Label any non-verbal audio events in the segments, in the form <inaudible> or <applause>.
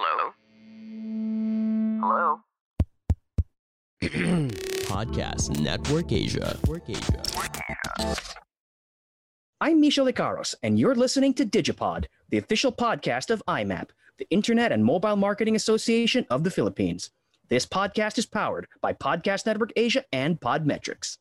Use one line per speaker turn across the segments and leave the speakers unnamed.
Hello? Hello? <clears throat>
Podcast Network Asia. Network Asia.
I'm Misha Licaros, and you're listening to Digipod, the official podcast of IMMAP, the Internet and Mobile Marketing Association of the Philippines. This podcast is powered by Podcast Network Asia and Podmetrics.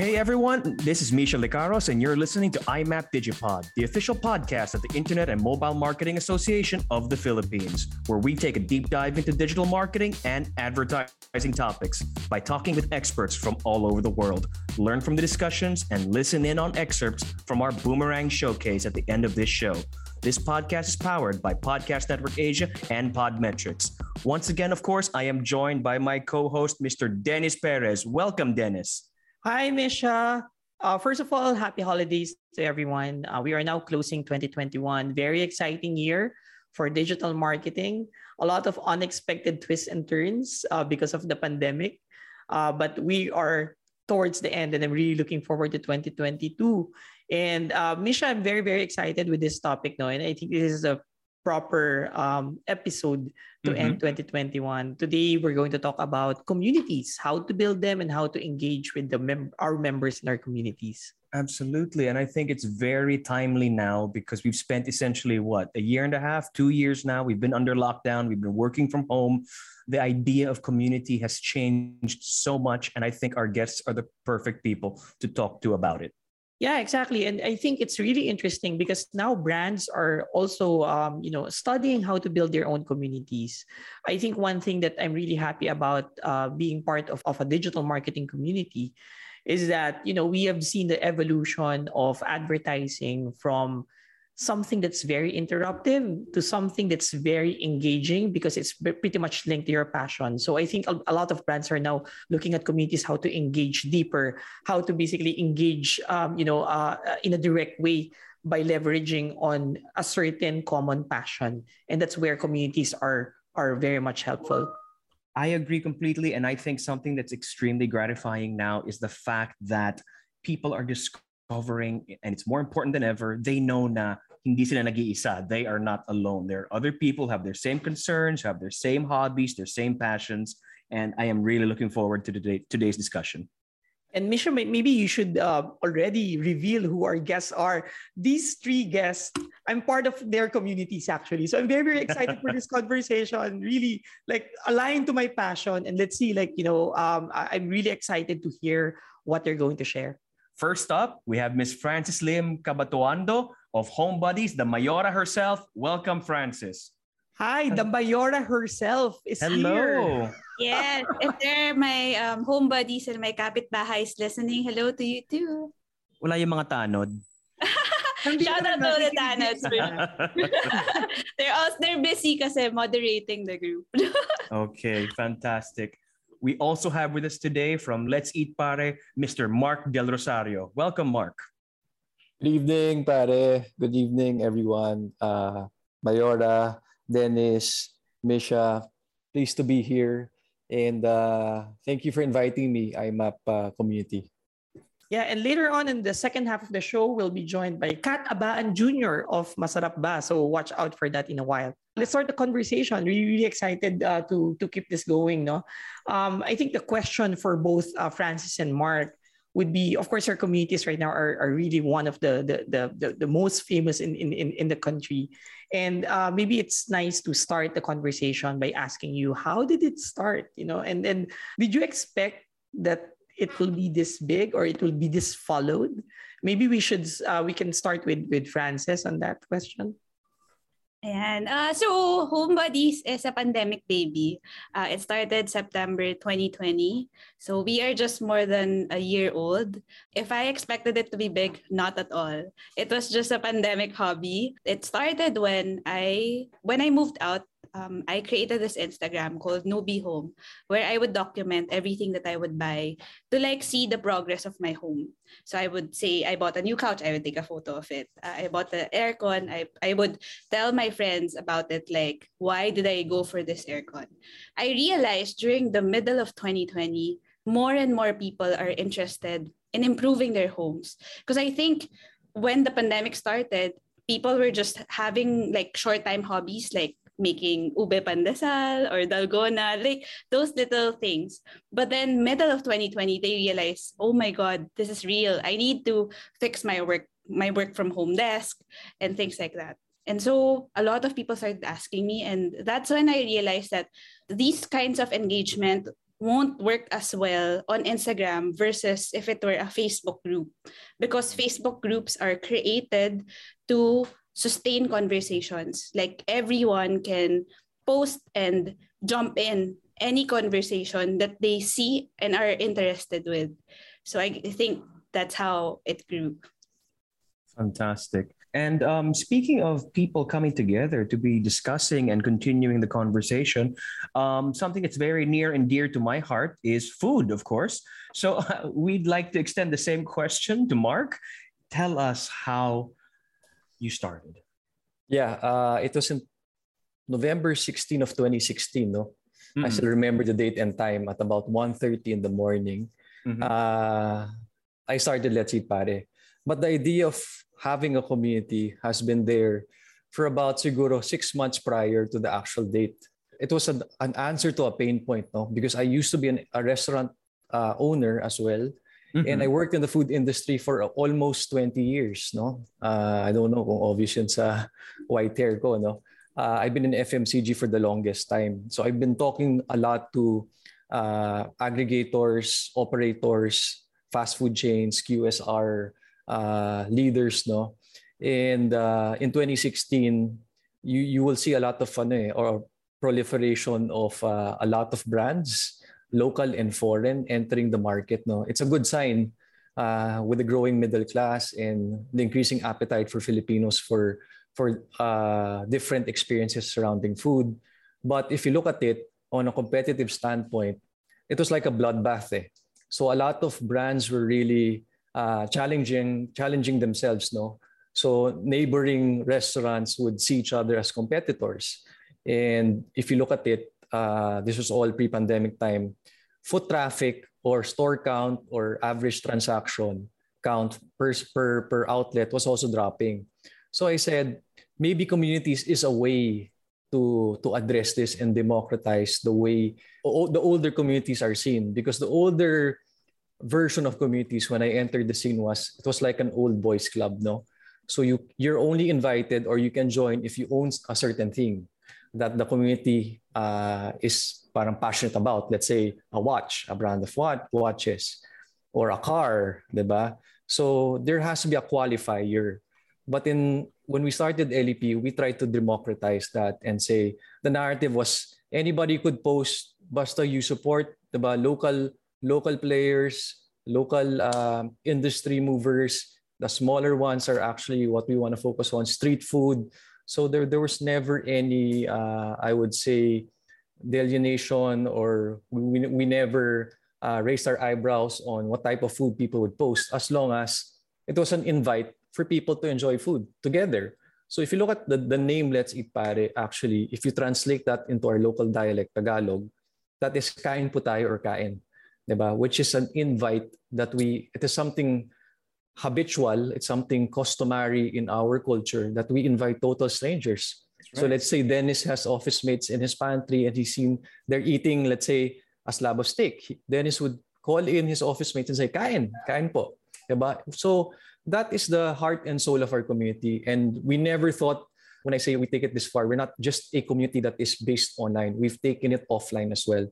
Hey everyone, this is Misha Licaros, and you're listening to IMMAP Digipod, the official podcast of the Internet and Mobile Marketing Association of the Philippines, where we take a deep dive into digital marketing and advertising topics by talking with experts from all over the world. Learn from the discussions and listen in on excerpts from our Boomerang showcase at the end of this show. This podcast is powered by Podcast Network Asia and Podmetrics. Once again, of course, I am joined by my co host, Mr. Dennis Perez. Welcome, Dennis.
Hi, Misha. Uh, first of all, happy holidays to everyone. Uh, we are now closing 2021. Very exciting year for digital marketing. A lot of unexpected twists and turns uh, because of the pandemic. Uh, but we are towards the end, and I'm really looking forward to 2022. And uh, Misha, I'm very, very excited with this topic now. And I think this is a proper um, episode to mm-hmm. end 2021. Today, we're going to talk about communities, how to build them, and how to engage with the mem- our members in our communities.
Absolutely. And I think it's very timely now because we've spent essentially what, a year and a half, two years now. We've been under lockdown, we've been working from home. The idea of community has changed so much. And I think our guests are the perfect people to talk to about it.
Yeah, exactly. And I think it's really interesting because now brands are also, um, you know, studying how to build their own communities. I think one thing that I'm really happy about uh, being part of, of a digital marketing community is that, you know, we have seen the evolution of advertising from something that's very interruptive to something that's very engaging because it's pretty much linked to your passion. So I think a, lot of brands are now looking at communities how to engage deeper, how to basically engage, um, you know, uh, in a direct way by leveraging on a certain common passion, and that's where communities are are very much helpful.
I agree completely, and I think something that's extremely gratifying now is the fact that people are discovering, and it's more important than ever. They know na hindi sila nag-iisa. They are not alone. There are other people who have their same concerns, have their same hobbies, their same passions, and I am really looking forward to today, today's discussion.
And Misha, maybe you should uh, already reveal who our guests are. These three guests, I'm part of their communities actually. So I'm very, very excited for this <laughs> conversation. Really, like aligned to my passion. And let's see, like, you know, um, I'm really excited to hear what they're going to share.
First up, we have Miss Frances Lim Cabatuando of Home Buddies, the Mayora herself. Welcome, Frances.
Hi, the Mayora herself is
Hello.
here.
Yes, if there my um, home buddies and my kapitbahay is listening, hello to you too.
Wala yung mga tanod. <laughs>
Shout out to the tanods. <laughs> they're also, they're busy kasi moderating the group. <laughs>
okay, fantastic. We also have with us today from Let's Eat Pare, Mr. Mark Del Rosario. Welcome, Mark.
Good evening, pare. Good evening, everyone. Uh, Mayora, Dennis, Misha, pleased to be here. And uh, thank you for inviting me, IMMAP uh, community.
Yeah, and later on in the second half of the show, we'll be joined by Kat Abaan Jr. of Masarap Ba. So watch out for that in a while. Let's start the conversation. Really, really excited uh, to to keep this going. No, um, I think the question for both uh, Frances and Mark would be, of course, our communities right now are, are really one of the the, the, the, the most famous in, in, in the country. And uh, maybe it's nice to start the conversation by asking you, how did it start? You know, and then did you expect that it will be this big or it will be this followed? Maybe we should uh, we can start with with Frances on that question.
And uh, so Home Buddies is a pandemic baby. Uh, it started September 2020. So we are just more than a year old. If I expected it to be big, not at all. It was just a pandemic hobby. It started when I when I moved out um, I created this Instagram called Newbie Home, where I would document everything that I would buy to like see the progress of my home. So I would say I bought a new couch, I would take a photo of it. Uh, I bought the aircon, I, I would tell my friends about it, like, why did I go for this aircon? I realized during the middle of 2020, more and more people are interested in improving their homes. Because I think when the pandemic started, people were just having like short time hobbies like making ube pandesal or dalgona, like those little things. But then middle of 2020, they realized, oh my God, this is real. I need to fix my work, my work from home desk and things like that. And so a lot of people started asking me, and that's when I realized that these kinds of engagement won't work as well on Instagram versus if it were a Facebook group because Facebook groups are created to sustain conversations. Like everyone can post and jump in any conversation that they see and are interested with. So I think that's how it grew.
Fantastic. And um, speaking of people coming together to be discussing and continuing the conversation, um, something that's very near and dear to my heart is food, of course. So uh, <laughs> we'd like to extend the same question to Mark. Tell us how you started?
Yeah, uh, it was in November 16 of 2016. No, mm-hmm. I still remember the date and time at about 1.30 in the morning. Mm-hmm. Uh, I started Let's Eat Pare. But the idea of having a community has been there for about siguro six months prior to the actual date. It was an, an answer to a pain point, no? Because I used to be an, a restaurant uh, owner as well. Mm-hmm. And I worked in the food industry for almost 20 years, no? Uh, I don't know kung obvious yun sa white hair ko, no? Uh, I've been in FMCG for the longest time. So I've been talking a lot to uh, aggregators, operators, fast food chains, QSR uh, leaders, no? And uh, in 2016, you you will see a lot of ano eh, or proliferation of uh, a lot of brands local and foreign entering the market. No, it's a good sign uh, with the growing middle class and the increasing appetite for Filipinos for for uh, different experiences surrounding food. But if you look at it on a competitive standpoint, it was like a bloodbath. Eh? So a lot of brands were really uh, challenging challenging themselves. No, so neighboring restaurants would see each other as competitors. And if you look at it, uh, this was all pre-pandemic time, foot traffic or store count or average transaction count per, per, per outlet was also dropping. So I said, maybe communities is a way to, to address this and democratize the way the older communities are seen. Because the older version of communities when I entered the scene was, it was like an old boys club, no? So you, you're only invited or you can join if you own a certain thing that the community uh, is parang passionate about. Let's say a watch, a brand of what watches, or a car, ba? So there has to be a qualifier. But in when we started LEP, we tried to democratize that and say the narrative was anybody could post basta you support ba? local local players, local uh, industry movers. The smaller ones are actually what we want to focus on: street food, so there, there was never any, uh, I would say, delineation or we, we never uh, raised our eyebrows on what type of food people would post as long as it was an invite for people to enjoy food together. So if you look at the, the name Let's Eat Pare, actually, if you translate that into our local dialect, Tagalog, that is kain po tayo or kain. Diba? Which is an invite that we, it is something habitual, it's something customary in our culture that we invite total strangers. Right. So let's say Dennis has office mates in his pantry and he's seen they're eating, let's say, a slab of steak. Dennis would call in his office mates and say, kain, kain po. Diba? So that is the heart and soul of our community. And we never thought, when I say we take it this far, we're not just a community that is based online. We've taken it offline as well.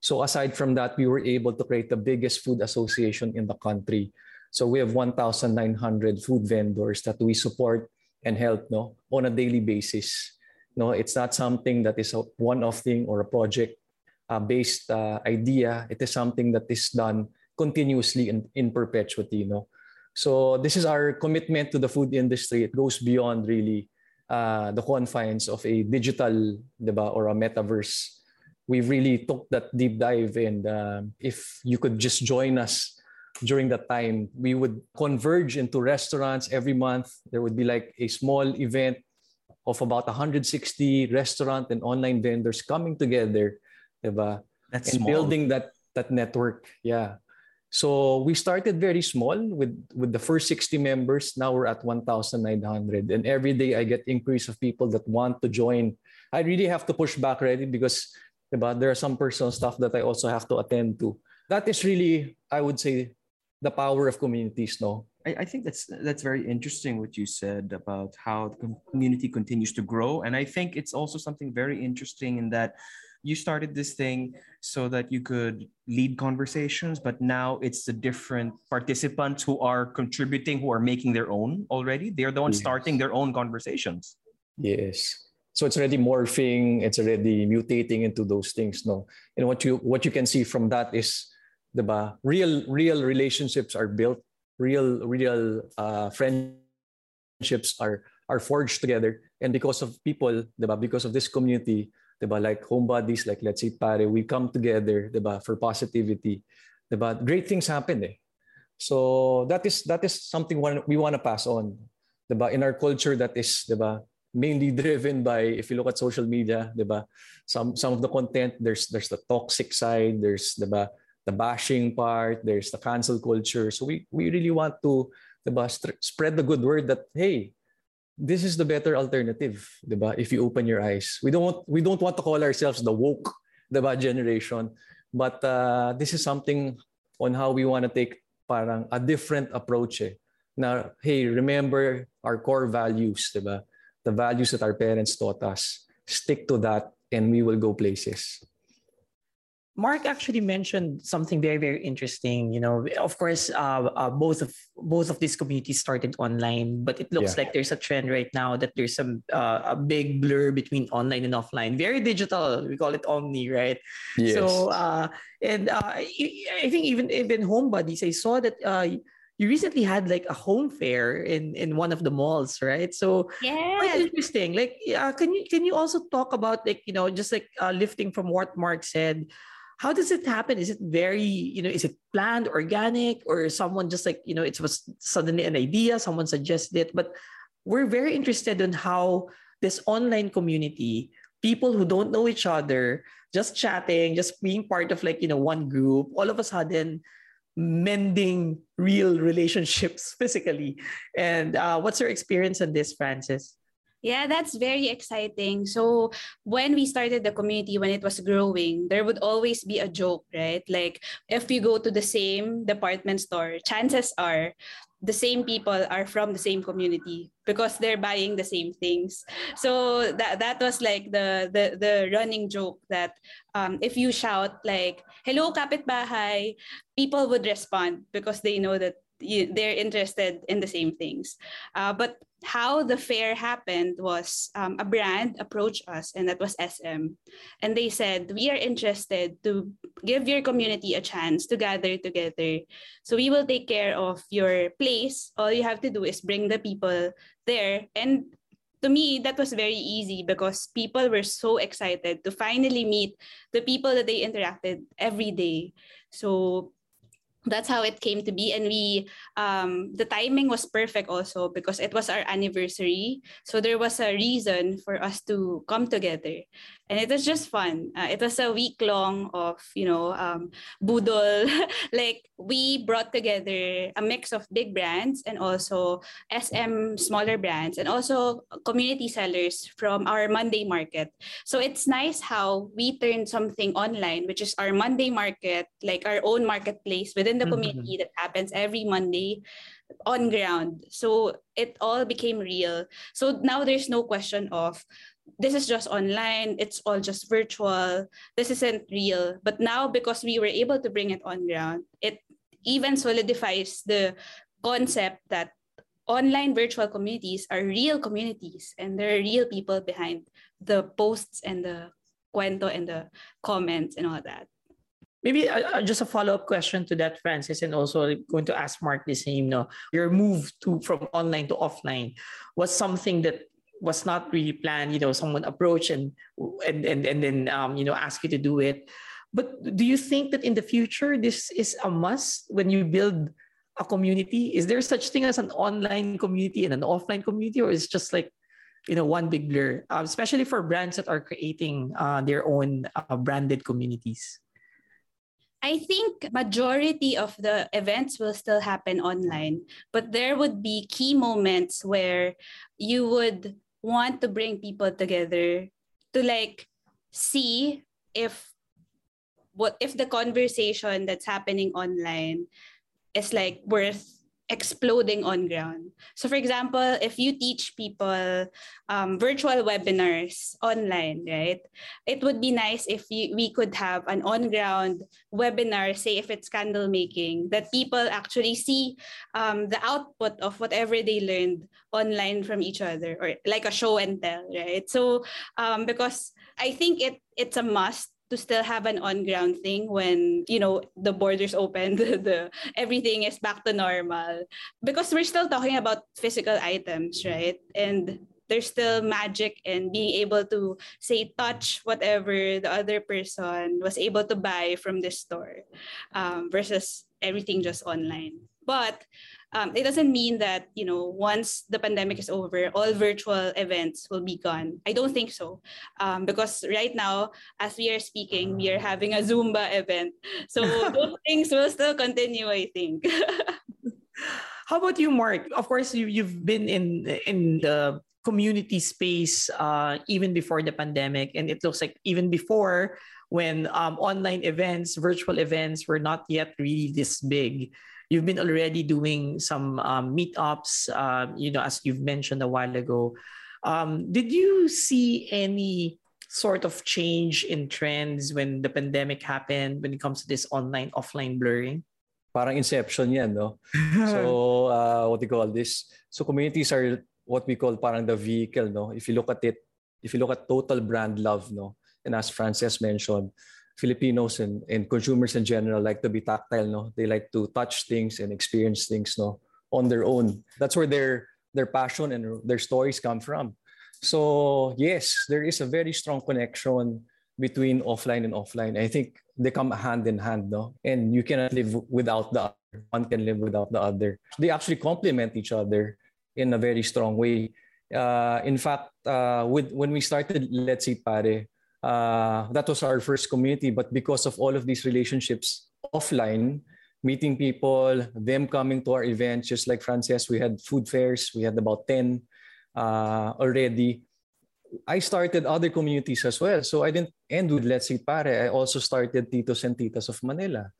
So aside from that, we were able to create the biggest food association in the country so we have 1,900 food vendors that we support and help no, on a daily basis. No, it's not something that is a one-off thing or a project-based uh, uh, idea. It is something that is done continuously in, in perpetuity. No? So this is our commitment to the food industry. It goes beyond really uh, the confines of a digital diba, or a metaverse. We really took that deep dive and uh, if you could just join us during that time, we would converge into restaurants every month. There would be like a small event of about 160 restaurant and online vendors coming together, diba?
That's
and
small.
building that that network. Yeah. So we started very small with with the first 60 members. Now we're at 1,900, and every day I get increase of people that want to join. I really have to push back already because about there are some personal stuff that I also have to attend to. That is really, I would say, the power of communities. No,
I, I think that's that's very interesting what you said about how the community continues to grow, and I think it's also something very interesting in that you started this thing so that you could lead conversations but now it's the different participants who are contributing who are making their own already they're the ones
Yes.
starting their own conversations
Yes. So it's already morphing, it's already mutating into those things, no. And what you what you can see from that is the real real relationships are built, real real uh, friendships are are forged together and because of people, diba, because of this community, diba, like Home Buddies like Let's Eat Pare, we come together, diba, for positivity. Diba? Great things happen eh. So that is that is something we want to pass on. Diba? In our culture that is diba, mainly <laughs> driven by if you look at social media, diba? Some some of the content there's there's the toxic side, there's diba, the bashing part, there's the cancel culture. So we we really want to diba, spread the good word that hey, this is the better alternative, diba? If you open your eyes. We don't want, we don't want to call ourselves the woke diba, generation, but uh, this is something on how we want to take parang a different approach eh. Na, hey, remember our core values, diba? The values that our parents taught us. Stick to that and we will go places.
Mark actually mentioned something very very interesting. You know, of course, uh, uh, both of both of these communities started online, but it looks
Yeah.
like there's a trend right now that there's some uh, a big blur between online and offline. Very digital. We call it omni, right? Yes. So, uh, and uh, I I think even even home buddies, I saw that uh, you recently had like a home fair in in one of the malls, right? So quite interesting. Like, uh, can you can you also talk about like you know just like uh, lifting from what Mark said? How does it happen? Is it very you know is it planned, organic, or someone just like you know it was suddenly an idea, someone suggested it? But we're very interested in how this online community, people who don't know each other, just chatting, just being part of like you know one group, all of a sudden mending real relationships <laughs> physically. And uh, what's your experience on this, Frances?
Yeah, that's very exciting. So when we started the community, when it was growing, there would always be a joke, right? Like if we go to the same department store, chances are the same people are from the same community because they're buying the same things. So that that was like the the the running joke that um, if you shout like "Hello, kapitbahay," people would respond because they know that you, they're interested in the same things. Uh, but how the fair happened was um, a brand approached us, and that was SM. And they said, We are interested to give your community a chance to gather together. So we will take care of your place. All you have to do is bring the people there. And to me, that was very easy because people were so excited to finally meet the people that they interacted every day. So that's how it came to be. And we um the timing was perfect also because it was our anniversary. So there was a reason for us to come together. And it was just fun. Uh, it was a week long of you know um boodle <laughs> like we brought together a mix of big brands and also sm smaller brands and also community sellers from our monday market. So it's nice how we turned something online which is our monday market like our own marketplace within the
Mhm.
community that happens every monday on ground. So it all became real. So now there's no question of this is just online it's all just virtual this isn't real. But now because we were able to bring it on ground it even solidifies the concept that online virtual communities are real communities and there are real people behind the posts and the cuento and the comments and all that
Maybe uh, uh, just a follow up question to that, Frances, and also going to ask Mark the same. No, your move to from online to offline was something that was not really planned. You know, someone approached and and and and then um, you know asked you to do it. But do you think that in the future this is a must when you build a community? Is there such thing as an online community and an offline community, or is just like you know one big blur? Uh, especially for brands that are creating uh, their own uh, branded communities.
I think majority of the events will still happen online, but there would be key moments where you would want to bring people together to like see if what if the conversation that's happening online is like worth exploding on ground. So, for example, if you teach people um, virtual webinars online, right, it would be nice if you, we could have an on ground webinar, say if it's candle making, that people actually see um, the output of whatever they learned online from each other, or like a show and tell, right? So, um, because I think it it's a must to still have an on ground thing when you know the borders open <laughs> the, the everything is back to normal. Because we're still talking about physical items right? And there's still magic in being able to say touch whatever the other person was able to buy from the store um, versus everything just online. But um, it doesn't mean that you know once the pandemic is over all virtual events will be gone. I don't think so. Um, because right now as we are speaking we are having a zumba event. <laughs> So those <laughs> things will still continue i think. <laughs>
How about you mark? Of course you, you've been in in the community space uh, even before the pandemic. And it looks like even before when um, online events virtual events were not yet really this big you've been already doing some um, meetups, uh, you know, as you've mentioned a while ago. Um, did you see any sort of change in trends when the pandemic happened when it comes to this online offline blurring?
Parang inception yan, no? <laughs> so, uh, what do you call this? So, communities are what we call parang the vehicle, no? If you look at it, if you look at total brand love, no? And as Frances mentioned, Filipinos and, and consumers in general like to be tactile, no? They like to touch things and experience things, no? On their own. That's where their their passion and their stories come from. So yes, there is a very strong connection between offline and offline. I think they come hand in hand, no? And you cannot live without the other. One can live without the other. They actually complement each other in a very strong way. Uh, in fact, uh, with when we started Let's Eat Pare, uh, that was our first community. But because of all of these relationships offline, meeting people, them coming to our events, just like Frances, we had food fairs, we had about 10 uh, already. I started other communities as well. So I didn't end with Let's Eat Pare. I also started Titos and Titas of Manila.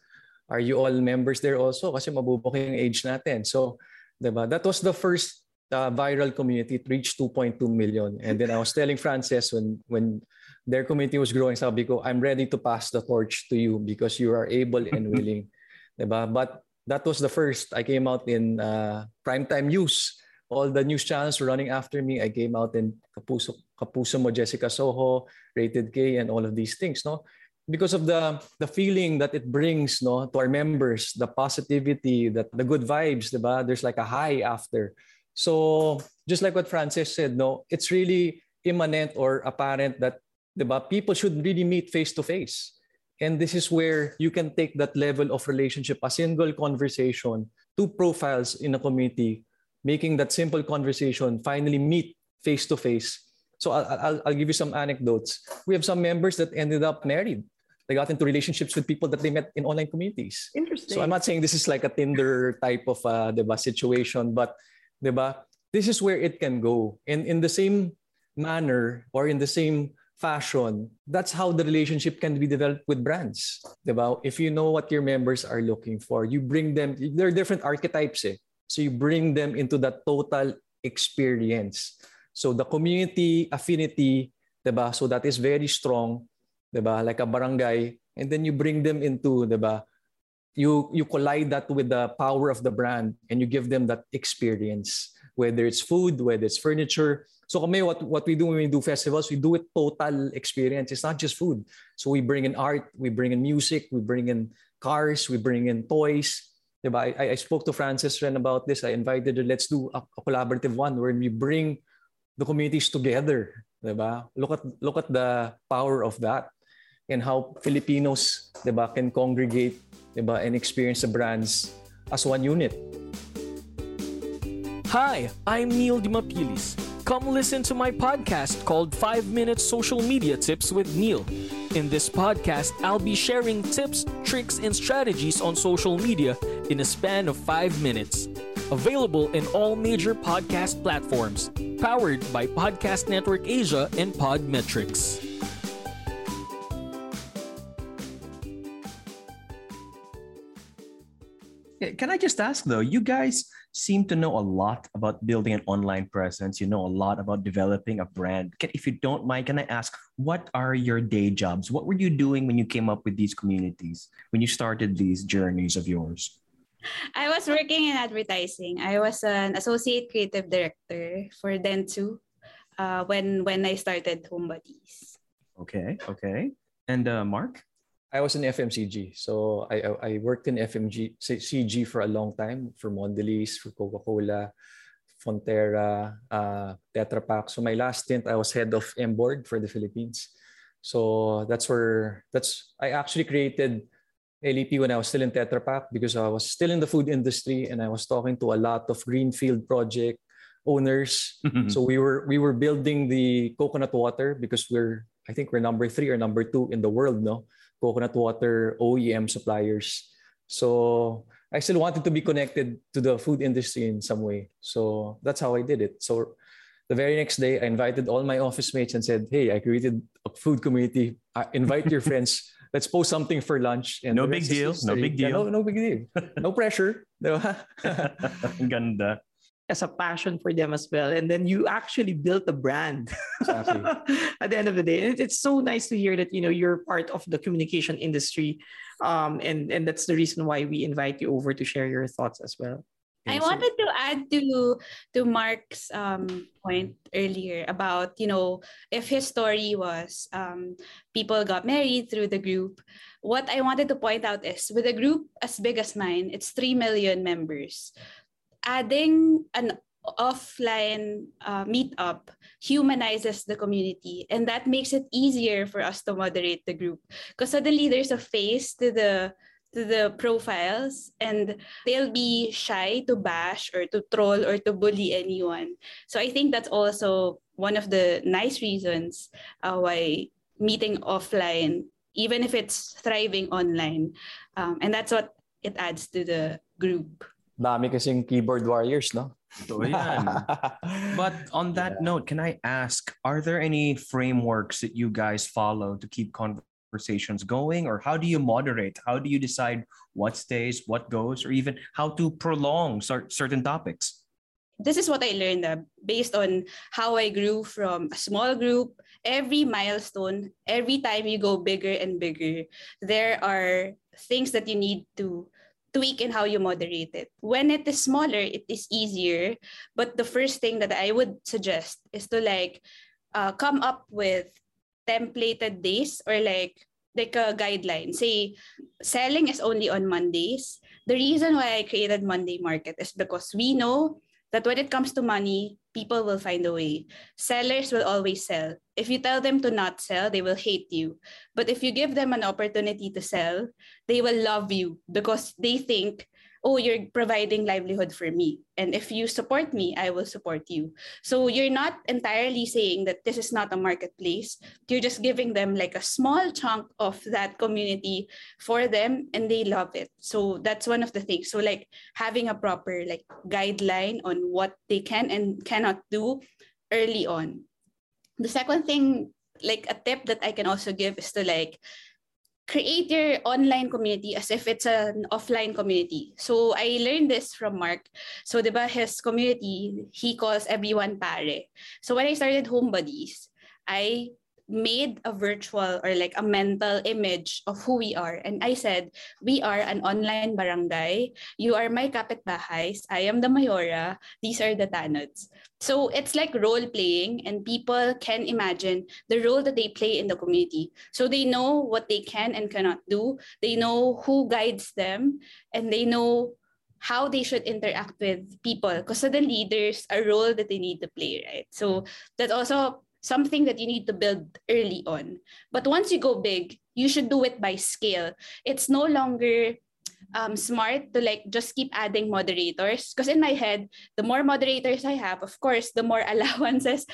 Are you all members there also? Kasi mabubok yung age natin. So, diba? that was the first uh, viral community. It reached 2.2 million. And then I was telling Frances when, when their community was growing, sabi ko, I'm ready to pass the torch to you because you are able and <laughs> willing. diba? But that was the first. I came out in uh, primetime news. All the news channels were running after me. I came out in Kapuso, Kapuso Mo, Jessica Soho, Rated K, and all of these things. No, because of the the feeling that it brings no to our members the positivity that the good vibes diba? there's like a high after so just like what frances said no it's really immanent or apparent that diba? People should really meet face to face. And this is where you can take that level of relationship, a single conversation, two profiles in a community, making that simple conversation finally meet face to face. So I'll, I'll, I'll give you some anecdotes. We have some members that ended up married. They got into relationships with people that they met in online communities.
Interesting.
So I'm not saying this is like a Tinder type of uh, diba, situation, but diba, this is where it can go. And in the same manner or in the same fashion, that's how the relationship can be developed with brands. Diba? If you know what your members are looking for, you bring them, there are different archetypes. Eh? So you bring them into that total experience. So the community affinity, diba? so that is very strong, diba? like a barangay, and then you bring them into, diba? you, you collide that with the power of the brand and you give them that experience, whether it's food, whether it's furniture, so kami, what, what we do when we do festivals, we do it total experience. It's not just food. So we bring in art, we bring in music, we bring in cars, we bring in toys. Diba? I, I spoke to Frances Ren about this. I invited her, let's do a, a collaborative one where we bring the communities together. Diba? Look at look at the power of that and how Filipinos diba, can congregate diba, and experience the brands as one unit.
Hi, I'm Neil Dimapilis come listen to my podcast called 5 Minute Social Media Tips with Neil. In this podcast, I'll be sharing tips, tricks, and strategies on social media in a span of five minutes. Available in all major podcast platforms. Powered by Podcast Network Asia and Podmetrics.
Can I just ask though, you guys seem to know a lot about building an online presence. You know a lot about developing a brand. Can, if you don't mind, can I ask, what are your day jobs? What were you doing when you came up with these communities, when you started these journeys of yours?
I was working in advertising. I was an associate creative director for Dentsu uh, when when I started Home Buddies.
Okay, okay. And uh, Mark?
I was in FMCG. So I, I worked in FMG CG for a long time for Mondelez, for Coca-Cola, Fonterra, uh, Tetra Pak. So my last stint, I was head of M board for the Philippines. So that's where that's I actually created LEP when I was still in Tetra Pak because I was still in the food industry and I was talking to a lot of greenfield project owners. so we were we were building the coconut water because we're I think we're number three or number two in the world, no? Coconut water OEM suppliers. So I still wanted to be connected to the food industry in some way. So that's how I did it. So the very next day, I invited all my office mates and said, Hey, I created a food community. I invite your <laughs> friends. Let's post something for lunch.
And no big deal. No big deal.
Yeah, no, no big deal. No pressure. <laughs> <laughs>
Ganda
as a passion for them as well. And then you actually built a brand exactly. <laughs> at the end of the day. And it's so nice to hear that, you know, you're part of the communication industry. Um, and, and that's the reason why we invite you over to share your thoughts as well.
I wanted to add to to Mark's um, point earlier about you know if his story was um, people got married through the group. What I wanted to point out is with a group as big as mine, it's three million members adding an offline uh, meetup humanizes the community and that makes it easier for us to moderate the group. Because suddenly there's a face to the to the profiles and they'll be shy to bash or to troll or to bully anyone. So i think that's also one of the nice reasons uh, why meeting offline even if it's thriving online um, and that's what it adds to the group
Dami kasing keyboard warriors, no?
So, <laughs> but on that yeah. note, can I ask, are there any frameworks that you guys follow to keep conversations going? Or how do you moderate? How do you decide what stays, what goes, or even how to prolong certain topics?
This is what I learned uh, based on how I grew from a small group. Every milestone, every time you go bigger and bigger, there are things that you need to tweak in how you moderate it. When it is smaller, it is easier. But the first thing that I would suggest is to like uh, come up with templated days or like like a guideline. Say selling is only on Mondays. The reason why I created Monday Market is because we know that when it comes to money, people will find a way. Sellers will always sell. If you tell them to not sell, they will hate you. But if you give them an opportunity to sell, they will love you because they think oh, you're providing livelihood for me. And if you support me, I will support you. So you're not entirely saying that this is not a marketplace. You're just giving them like a small chunk of that community for them and they love it. So that's one of the things. So like having a proper like guideline on what they can and cannot do early on. The second thing, like a tip that I can also give is to like create your online community as if it's an offline community. So I learned this from Mark. So diba his community, he calls everyone pare. So when I started Home Buddies, I made a virtual or like a mental image of who we are. And I said, we are an online barangay. You are my kapitbahays. I am the mayora. These are the tanods. So it's like role playing, and people can imagine the role that they play in the community. So they know what they can and cannot do. They know who guides them, and they know how they should interact with people because suddenly there's a role that they need to play, right? So that's also something that you need to build early on. But once you go big, you should do it by scale. It's no longer um, smart to like just keep adding moderators. Because in my head the more moderators i have of course the more <laughs> allowances.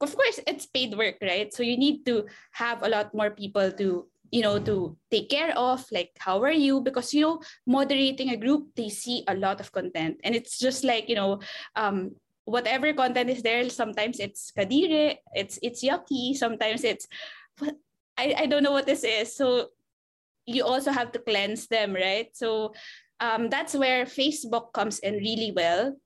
Of course it's paid work right? So you need to have a lot more people to you know to take care of like how are you? Because you know moderating a group they see a lot of content. And it's just like you know um whatever content is there sometimes it's kadire it's it's yucky sometimes it's I, I don't know what this is. So you also have to cleanse them right? So um, that's where facebook comes in really well.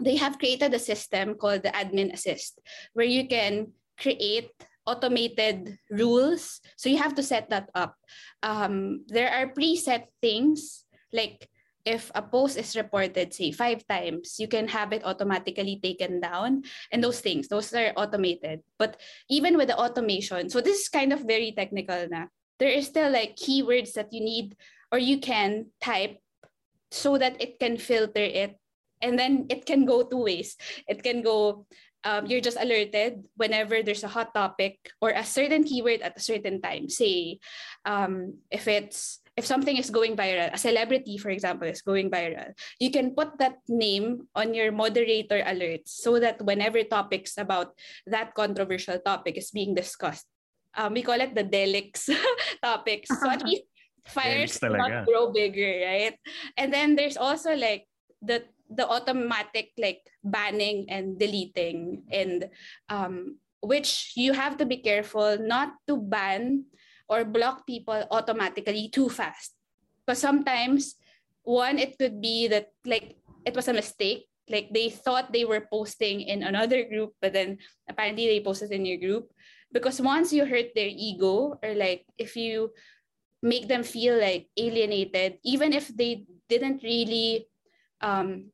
They have created a system called the admin assist where you can create automated rules. So you have to set that up. Um, there are preset things like if a post is reported say five times you can have it automatically taken down. And those things those are automated. But even with the automation so this is kind of very technical na. There is still like keywords that you need or you can type so that it can filter it. And then it can go two ways. It can go um, you're just alerted whenever there's a hot topic or a certain keyword at a certain time. Say um, if it's if something is going viral a celebrity for example is going viral you can put that name on your moderator alerts so that whenever topics about that controversial topic is being discussed um, we call it the delix <laughs> topics. So at <laughs> least fires not grow bigger right? And then there's also like the the automatic like banning and deleting and um, which you have to be careful not to ban or block people automatically too fast. Because sometimes one it could be that like it was a mistake. Like they thought they were posting in another group but then apparently they posted in your group. Because once you hurt their ego or like if you make them feel like alienated even if they didn't really um,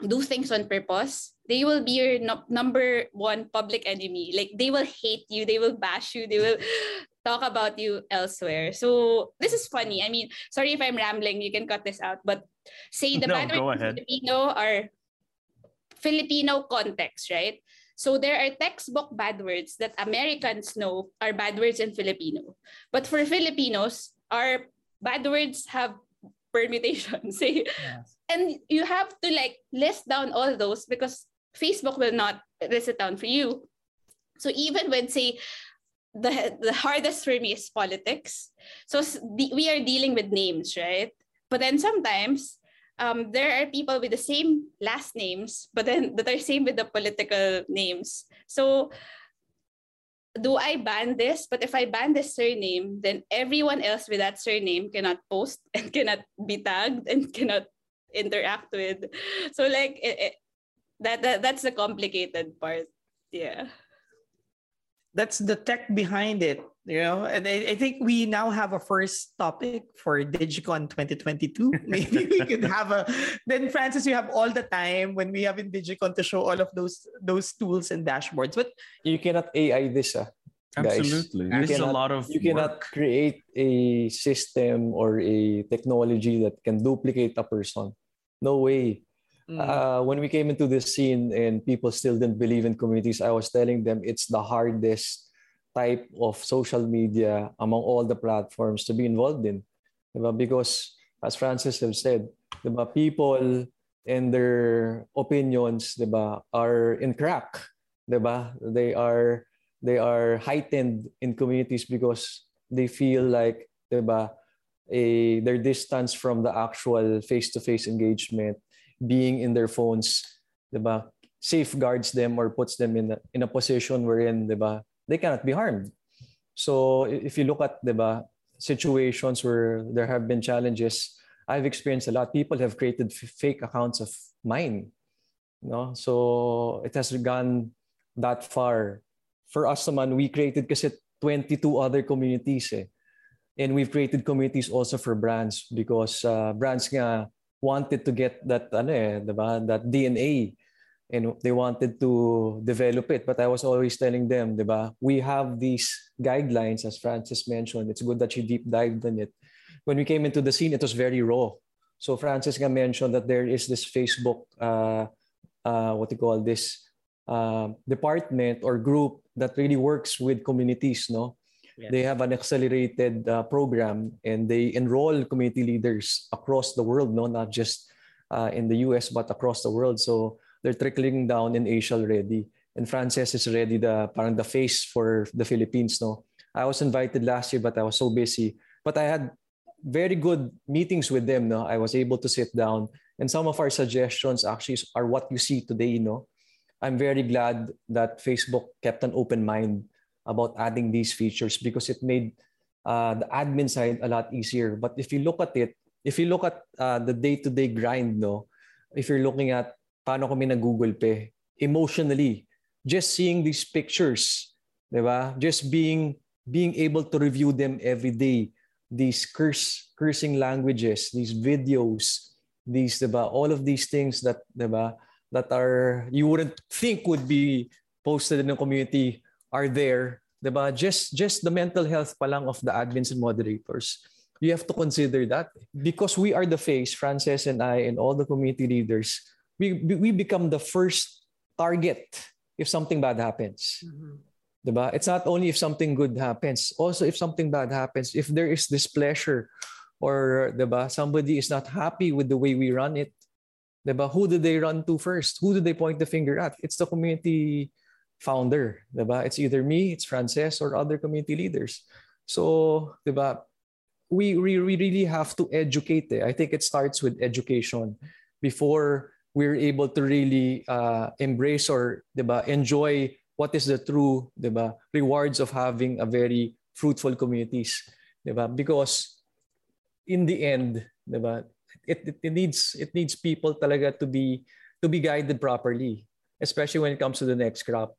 do things on purpose, they will be your no- number one public enemy. Like they will hate you, they will bash you, they will talk about you elsewhere. So this is funny. I mean, sorry if I'm rambling, you can cut this out. But say the
no,
bad words in Filipino are Filipino context, right? So there are textbook bad words that Americans know are bad words in Filipino. But for Filipinos, our bad words have <laughs> permutations. <laughs> Say yes and you have to like list down all those because Facebook will not list it down for you. So even when say the the hardest for me is politics. So we are dealing with names, right? But then sometimes um, there are people with the same last names, but then that are same with the political names. So do I ban this? But if I ban this surname, then everyone else with that surname cannot post <laughs> and cannot be tagged and cannot interact with. So like it, it, that, that that's the complicated part. Yeah.
That's the tech behind it, you know. And I, I think we now have a first topic for DigiCon 2022. <laughs> Maybe we could have a. Then Frances, you have all the time when we have in DigiCon to show all of those those tools and dashboards. But
you cannot AI this, ah.
Absolutely.
Guys.
There's a lot of
you cannot
work.
create a system or a technology that can duplicate a person no way. Mm. Uh, when we came into this scene and people still didn't believe in communities, I was telling them it's the hardest type of social media among all the platforms to be involved in. Because as Frances have said, people and their opinions are in crack. They are they are heightened in communities because they feel like a their distance from the actual face-to-face engagement being in their phones diba safeguards them or puts them in a, in a position wherein diba they cannot be harmed. So if you look at diba situations where there have been challenges i've experienced a lot. People have created f- fake accounts of mine no so it has gone that far. For us naman we created kasi 22 other communities eh. And we've created communities also for brands because uh, brands nga wanted to get that ano eh, diba? that DNA and they wanted to develop it. But I was always telling them diba we have these guidelines as Frances mentioned. It's good that you deep dived in it. When we came into the scene it was very raw. So Frances nga mentioned that there is this Facebook uh, uh, what you call this uh, department or group that really works with communities no Yes. They have an accelerated uh, program and they enroll community leaders across the world, no, not just uh, in the US but across the world. So they're trickling down in Asia already. and Frances is already the parang the face for the Philippines. No, I was invited last year, but I was so busy. But I had very good meetings with them. No, I was able to sit down, and some of our suggestions actually are what you see today. You know, I'm very glad that Facebook kept an open mind about adding these features because it made uh, the admin side a lot easier. But if you look at it, if you look at uh, the day-to-day grind, no, if you're looking at paano kami na Google Pay, emotionally, just seeing these pictures, diba? Just being being able to review them every day, these curse cursing languages, these videos, these diba? All of these things that diba? that are you wouldn't think would be posted in the community are there, diba? Just just the mental health pa lang of the admins and moderators. You have to consider that because we are the face, Frances and I and all the community leaders. We we become the first target if something bad happens. Mm-hmm. Diba? It's not only if something good happens, also if something bad happens, if there is displeasure or diba, somebody is not happy with the way we run it, diba, who do they run to first? Who do they point the finger at? It's the community founder. Diba? It's either me, it's Frances, or other community leaders. So, diba, we, we, we really have to educate. Eh. I think it starts with education before we're able to really uh, embrace or diba, enjoy what is the true diba, rewards of having a very fruitful communities. Diba? Because in the end, diba, it, it, it needs it needs people talaga to be to be guided properly, especially when it comes to the next crop.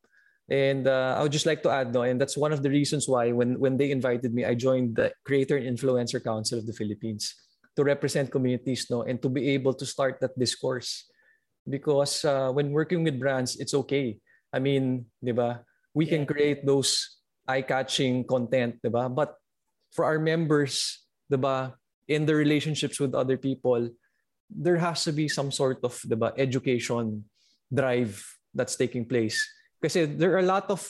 And uh, I would just like to add, no, and that's one of the reasons why when when they invited me, I joined the Creator and Influencer Council of the Philippines to represent communities, no, and to be able to start that discourse because uh, when working with brands, it's okay. I mean, di ba? We can create those eye-catching content, di ba? But for our members, di ba, in the relationships with other people, there has to be some sort of di ba, education drive that's taking place. Because there are a lot of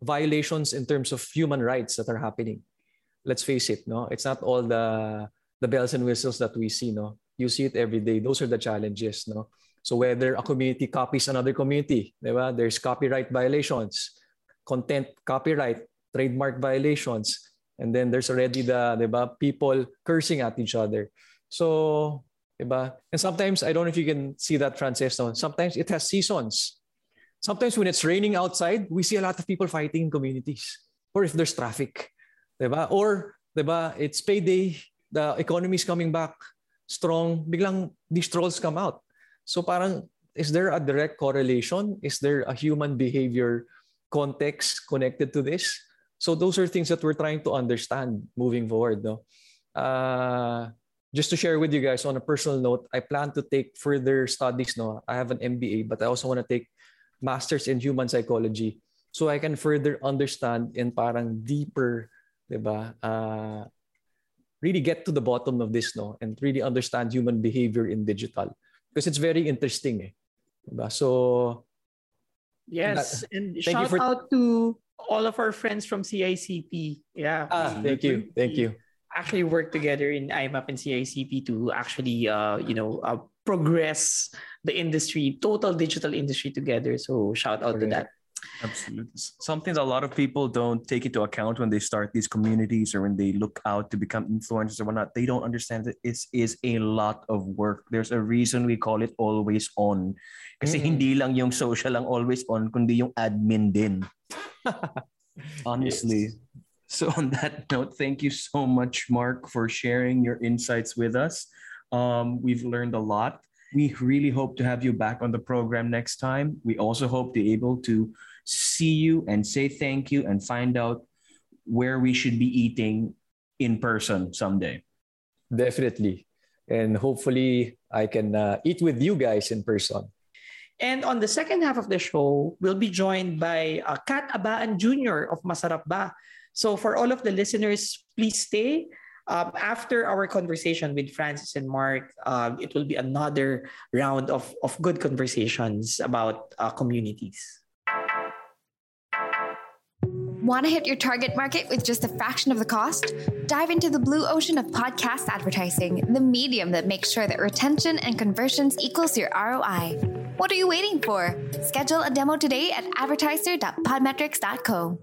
violations in terms of human rights that are happening. Let's face it, no? It's not all the the bells and whistles that we see, no? You see it every day. Those are the challenges, no? So whether a community copies another community, there's copyright violations, content copyright, trademark violations, and then there's already the diba, people cursing at each other. So, diba? And sometimes I don't know if you can see that Frances. Sometimes it has seasons. Sometimes when it's raining outside, we see a lot of people fighting in communities. Or if there's traffic, diba? Or diba, it's payday, the economy is coming back strong, biglang these trolls come out. So parang, is there a direct correlation? Is there a human behavior context connected to this? So those are things that we're trying to understand moving forward. No? Uh, just to share with you guys on a personal note, I plan to take further studies. No, I have an MBA, but I also want to take masters in human psychology so I can further understand and parang deeper, diba? Uh, really get to the bottom of this, no, and really understand human behavior in digital because it's very interesting. Eh. Diba? So,
yes. That, and shout for... out to all of our friends from CICP. Yeah.
Ah, thank you. Thank you.
Actually work together in IMMAP and CICP to actually, uh, you know, uh, progress the industry, total digital industry together. So shout out to that.
Absolutely. Something that a lot of people don't take into account when they start these communities or when they look out to become influencers or whatnot. They don't understand that it is a lot of work. There's a reason we call it always on. Kasi mm. hindi lang yung social ang always on, kundi yung admin din. <laughs> Honestly. Yes. So on that note, thank you so much, Mark, for sharing your insights with us. Um, we've learned a lot. We really hope to have you back on the program next time. We also hope to be able to see you and say thank you and find out where we should be eating in person someday.
Definitely. And hopefully, I can uh, eat with you guys in person.
And on the second half of the show, we'll be joined by uh, Kat Abaan Jr. of Masarap Ba. So for all of the listeners, please stay. Um, after our conversation with Frances and Mark, uh, it will be another round of, of good conversations about uh, communities.
Want to hit your target market with just a fraction of the cost? Dive into the blue ocean of podcast advertising, the medium that makes sure that retention and conversions equals your ROI. What are you waiting for? Schedule a demo today at advertiser.podmetrics.co.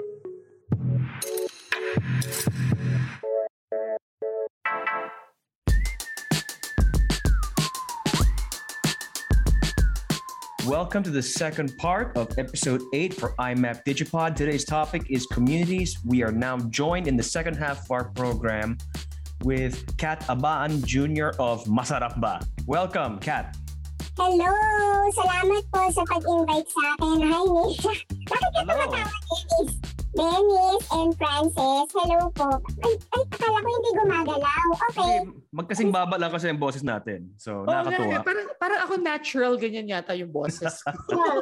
Welcome to the second part of episode 8 for IMMAP Digipod. Today's topic is communities. We are now joined in the second half of our program with Kat Abaan Jr. of Masarap Ba. Welcome, Kat.
Hello! Salamat po sa pag-invite sa akin. Hi, Nisha. <laughs> Dennis? And Francis. Hello po. Ay, ay, akala ko hindi gumagalaw. Okay.
Magkasing baba lang kasi yung boses natin. So,
nga,
nakakatuwa.
eh, parang, parang ako natural, ganyan yata yung boses.
Yeah.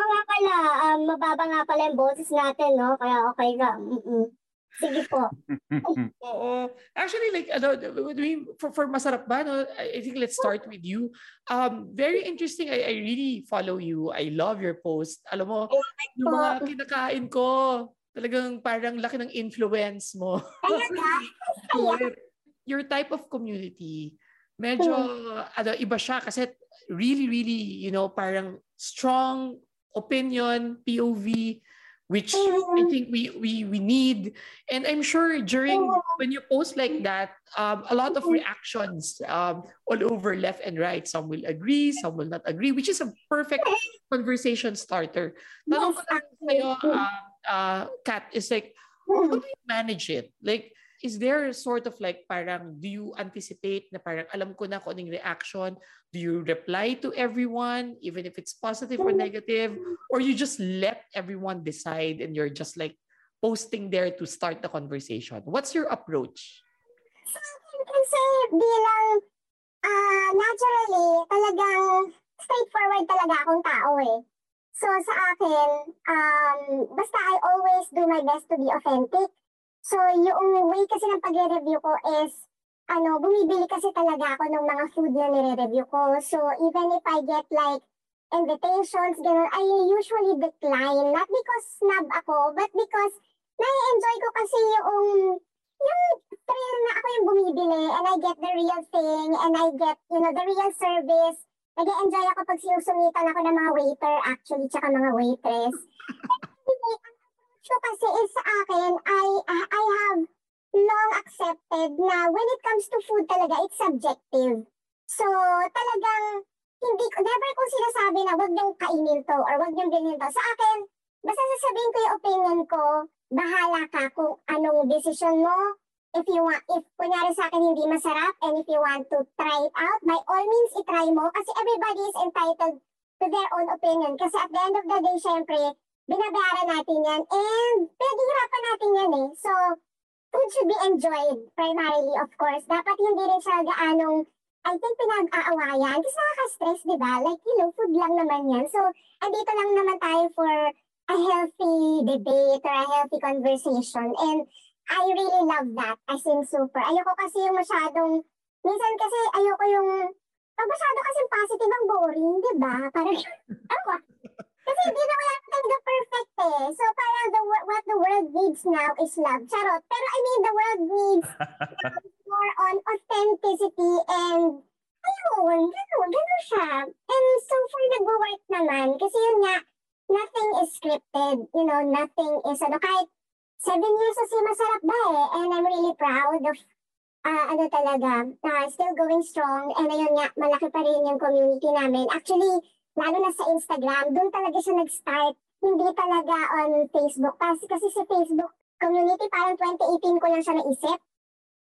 Oo nga pala, um, mababa nga pala yung boses natin, no? Kaya okay ka. Mm-mm. Sige po. <laughs>
Oo. Actually, like, ano, for, for Masarap Ba, no, I think let's start with you. Um, very interesting. I, I really follow you. I love your post. Alam mo, yung mga kinakain ko, talagang parang laki ng influence mo. <laughs> Your, your type of community, medyo ano, iba siya kasi really, really, you know, parang strong opinion, POV, which I think we, we, we need. And I'm sure during, when you post like that, um, a lot of reactions um, all over left and right. Some will agree, some will not agree, which is a perfect conversation starter. Tanong ko lang sa'yo, uh, uh, Kat, is like, how do you manage it? Like, is there a sort of like parang, do you anticipate na parang alam ko na kung anong reaction? Do you reply to everyone, even if it's positive or negative? Or you just let everyone decide and you're just like posting there to start the conversation? What's your approach?
Kasi bilang ah naturally, talagang straightforward talaga akong tao eh. So sa akin, um, basta I always do my best to be authentic. So yung way kasi ng pag-review ko is, ano, bumibili kasi talaga ako ng mga food na nire-review ko. So even if I get like invitations, ganun, I usually decline. Not because snub ako, but because nai-enjoy ko kasi yung yung thrill na ako yung bumibili and I get the real thing and I get, you know, the real service. Nag-enjoy ako pag sinusungitan ako ng mga waiter actually, tsaka mga waitress. <laughs> so kasi sa akin, I, I have long accepted na when it comes to food talaga, it's subjective. So talagang, hindi ko, never ko sinasabi na wag niyong kainin to or wag niyong bilhin to. Sa akin, basta sasabihin ko yung opinion ko, bahala ka kung anong decision mo. If you want, if kunyari sa akin hindi masarap and if you want to try it out, by all means, itry mo kasi everybody is entitled to their own opinion. Kasi at the end of the day, syempre, binabayaran natin yan and pinaghihirapan natin yan eh. So, food should be enjoyed primarily, of course. Dapat hindi rin siya gaanong, I think, pinag-aawayan. Kasi nakaka-stress, di ba? Like, you know, food lang naman yan. So, andito lang naman tayo for a healthy debate or a healthy conversation. And I really love that. As in, super. Ayoko kasi yung masyadong, minsan kasi ayoko yung, pag masyado kasi positive ang boring, di ba? Parang, <laughs> ako, kasi hindi na wala talaga perfect eh. So parang the, what the world needs now is love. Charot. Pero I mean, the world needs um, <laughs> more on authenticity and ayun, gano'n, gano'n siya. And so far, nag-work naman. Kasi yun nga, nothing is scripted. You know, nothing is, ano, kahit seven years na si Masarap ba eh. And I'm really proud of, ah ano talaga, uh, still going strong. And ayun nga, malaki pa rin yung community namin. Actually, lalo na sa Instagram, doon talaga siya nag-start. Hindi talaga on Facebook. Kasi, kasi sa Facebook community, parang 2018 ko lang siya naisip.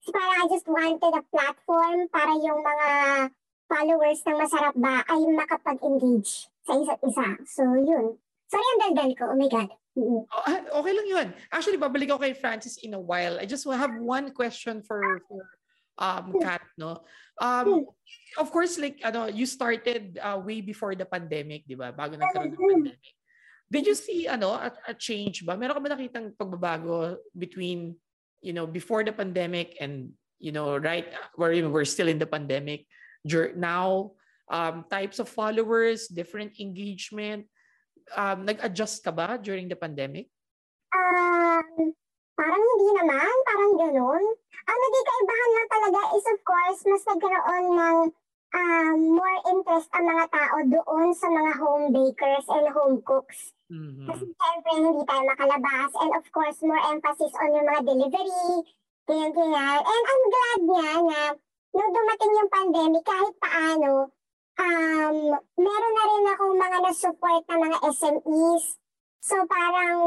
Kasi parang I just wanted a platform para yung mga followers ng Masarap Ba ay makapag-engage sa isa't isa. So, yun. Sorry ang daldal ko. Oh my God.
Oh, ah, okay lang yun. Actually, babalik ako kay Francis in a while. I just have one question for, for um, Kat, no? Um, of course, like, ano, you started uh, way before the pandemic, di ba? Bago nagkaroon ng pandemic. Did you see, ano, a, a change ba? Meron ka ba nakitang pagbabago between, you know, before the pandemic and, you know, right, where we're still in the pandemic, now, um, types of followers, different engagement, um, nag-adjust ka ba during the pandemic?
Um, parang hindi naman, parang ganun. Ang naging kaibahan lang talaga is of course, mas nagkaroon ng um, more interest ang mga tao doon sa mga home bakers and home cooks.
Mhm.
Kasi syempre, hindi tayo makalabas. And of course, more emphasis on yung mga delivery, ganyan, ganyan. And I'm glad nga na nung dumating yung pandemic, kahit paano, um, meron na rin akong mga nasupport na mga SMEs. So parang,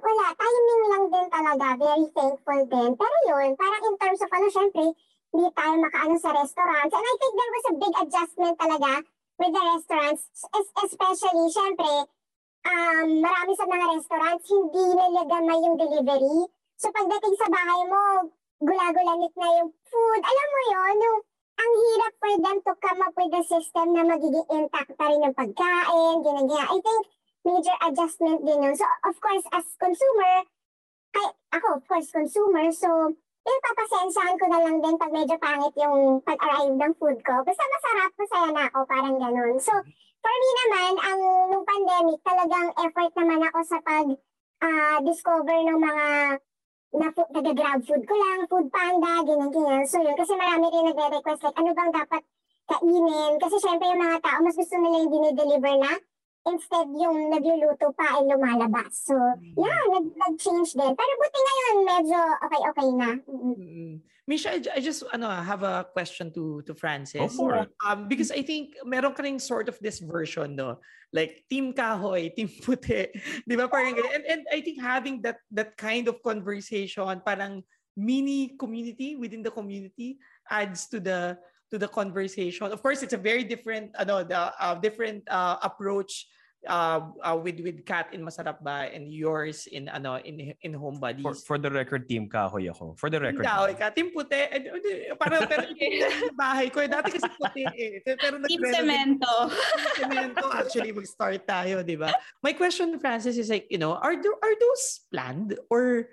wala, timing lang din talaga. Very thankful din. Pero yun, parang in terms of ano, syempre, hindi tayo makaano sa restaurants. And I think there was a big adjustment talaga with the restaurants. Es- especially, syempre, um, marami sa mga restaurants, hindi nalagamay yung delivery. So pagdating sa bahay mo, gulagulanit na yung food. Alam mo yon yung ang hirap for them to come up with a system na magiging intact pa rin yung pagkain, ganyan. I think major adjustment din yun. So, of course, as consumer, kay, ako, of course, consumer, so, yung papasensyahan ko na lang din pag medyo pangit yung pag-arrive ng food ko. Basta masarap, masaya na ako, parang ganun. So, for me naman, ang nung pandemic, talagang effort naman ako sa pag ah, discover ng mga na nag-grab food ko lang, food panda, ganyan, ganyan. So yun, kasi marami rin nagre-request like, ano bang dapat kainin? Kasi syempre yung mga tao, mas gusto nila yung dinideliver na instead yung nagluluto pa ay lumalabas. So, yeah, nag- nag-change din. Pero buti ngayon, medyo okay-okay na. Mm.
Mm. Misha, I, I just ano, have a question to to Francis.
Go for it.
Um, because I think meron ka sort of this version, no? Like Team Kahoy, Team Puti. <laughs> Di ba? Parang, and, and I think having that that kind of conversation, parang mini community within the community adds to the to the conversation. Of course, it's a very different ano the uh, different uh, approach uh, uh, with with Kat in Masarap Ba and yours in ano in in Home
For,
Buddies.
for the record, team kahoy ako. For the record.
Ikaw, ikaw, team puti. Parang pero <laughs> bahay ko. eh, Dati kasi puti eh. Pero
Team
nag-renovate-
Cemento.
Team Cemento. Actually, mag-start tayo, di ba? My question, Francis, is like, you know, are, tho- are those planned or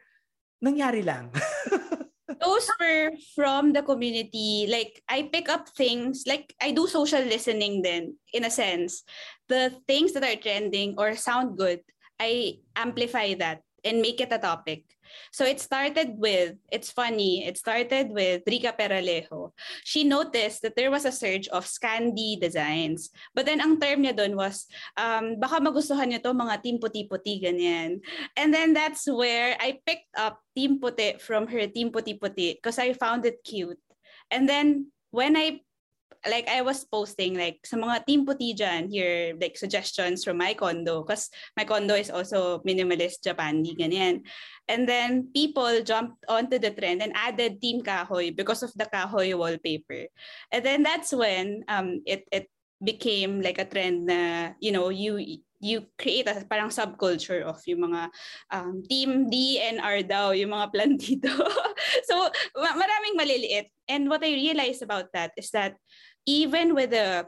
nangyari lang? <laughs>
Those were from the community. Like, I pick up things, like, I do social listening then, in a sense. The things that are trending or sound good, I amplify that and make it a topic. So it started with, it's funny, it started with Rica Peralejo. She noticed that there was a surge of Scandi designs. But then ang term niya doon was, um, baka magustuhan niyo to mga team puti-puti, ganyan. And then that's where I picked up Team Puti from her Team Puti Puti because I found it cute. And then when I like I was posting like sa mga Team Puti dyan, here like suggestions from my condo because my condo is also minimalist Japandi ganyan. And then people jumped onto the trend and added Team Kahoy because of the Kahoy wallpaper. And then that's when um it it became like a trend na you know you you create a parang subculture of yung mga um, team D and R daw, yung mga plantito. <laughs> so, ma- maraming maliliit. And what I realized about that is that even with a,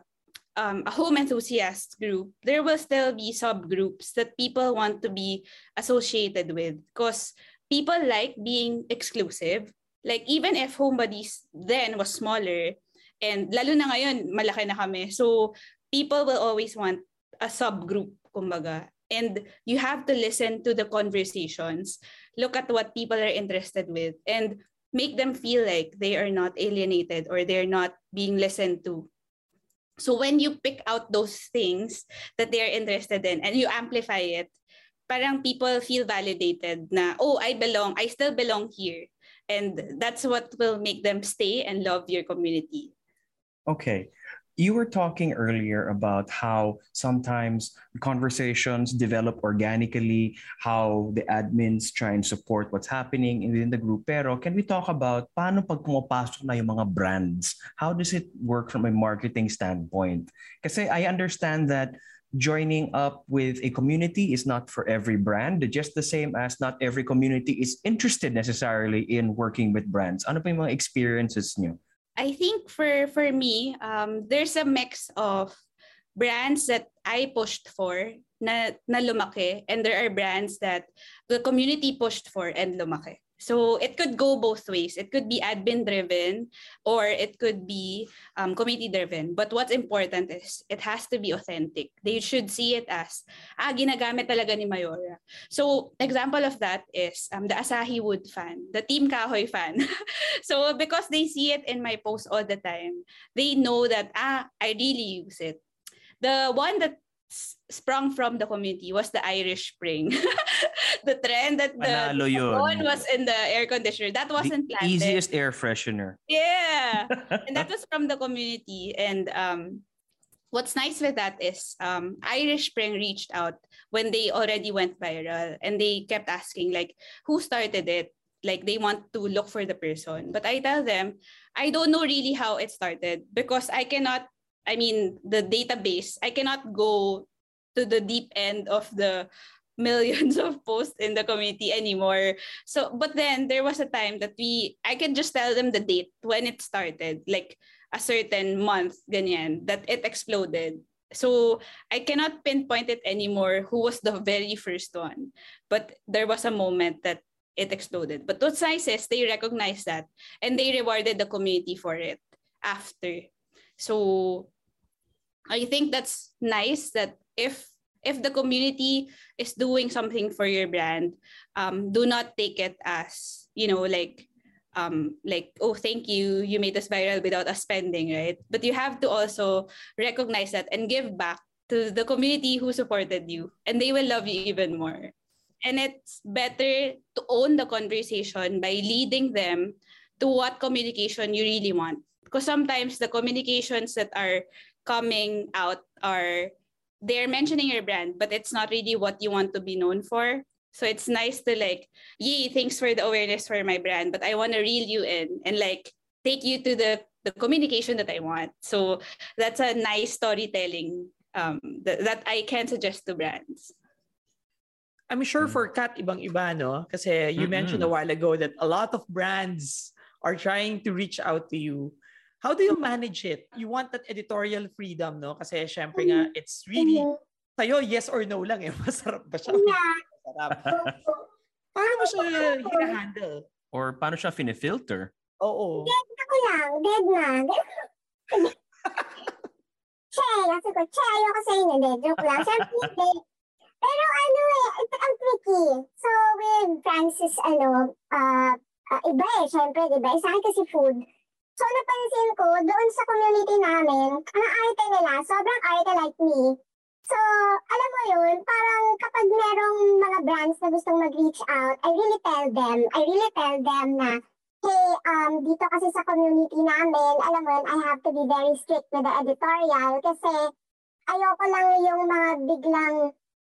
um, a home enthusiast group, there will still be subgroups that people want to be associated with because people like being exclusive. Like even if Home Buddies then was smaller, and lalo na ngayon, malaki na kami. So, people will always want a subgroup, kumbaga. And you have to listen to the conversations, look at what people are interested with, and make them feel like they are not alienated or they're not being listened to. So when you pick out those things that they're interested in and you amplify it, parang people feel validated na, oh, I belong, I still belong here. And that's what will make them stay and love your community.
Okay. You were talking earlier about how sometimes conversations develop organically, how the admins try and support what's happening within the group. Pero can we talk about paano pag pumapasok na yung mga brands? How does it work from a marketing standpoint? Kasi I understand that joining up with a community is not for every brand, just the same as not every community is interested necessarily in working with brands. Ano pa yung mga experiences nyo?
I think for for me, um, there's a mix of brands that I pushed for na, na lumaki and there are brands that the community pushed for and lumaki. So it could go both ways. It could be admin driven or it could be um, committee driven. But what's important is it has to be authentic. They should see it as, ah, ginagamit talaga ni Mayora. So example of that is um, the Asahi Wood fan, the Team Kahoy fan. <laughs> so because they see it in my post all the time, they know that, ah, I really use it. The one that sprung from the community was the Irish Spring. <laughs> the trend that the one was in the air conditioner. That wasn't
the
planted.
easiest air freshener.
Yeah. <laughs> and that was from the community. And um, what's nice with that is um, Irish Spring reached out when they already went viral and they kept asking like who started it like they want to look for the person but i tell them i don't know really how it started because i cannot I mean, the database, I cannot go to the deep end of the millions <laughs> of posts in the community anymore. So, but then there was a time that we, I can just tell them the date when it started, like a certain month, ganyan, that it exploded. So I cannot pinpoint it anymore who was the very first one. But there was a moment that it exploded. But what's sizes, they recognized that and they rewarded the community for it after. So I think that's nice that if if the community is doing something for your brand, um, do not take it as you know like um like oh thank you you made us viral without us spending right? But you have to also recognize that and give back to the community who supported you and they will love you even more. And it's better to own the conversation by leading them to what communication you really want because sometimes the communications that are coming out are they're mentioning your brand but it's not really what you want to be known for so it's nice to like yay thanks for the awareness for my brand but i want to reel you in and like take you to the the communication that i want so that's a nice storytelling um th- that i can suggest to brands
I'm sure for Kat ibang-iba no kasi you
Mm-mm.
mentioned a while ago that a lot of brands are trying to reach out to you. How do you manage it? You want that editorial freedom no kasi syempre nga it's really sa'yo yes or no lang eh <laughs> masarap ba siya?
Yeah.
Masarap. Paano mo siya hina-handle?
Or paano siya finifilter?
Oo.
Dead ako lang. Dead na. <laughs> Che, kasi ko, che, ayoko sa inyo. Dead. Joke lang. Siyempre. Pero ano eh, ito ang tricky. So, with Francis, ano, uh, uh, iba eh, syempre, di ba? Isa akin kasi food. So, napansin ko, doon sa community namin, ang arte nila, sobrang arte like me. So, alam mo yun, parang kapag merong mga brands na gustong mag-reach out, I really tell them, I really tell them na, hey, um, dito kasi sa community namin, alam mo yun, I have to be very strict with the editorial kasi ayoko lang yung mga biglang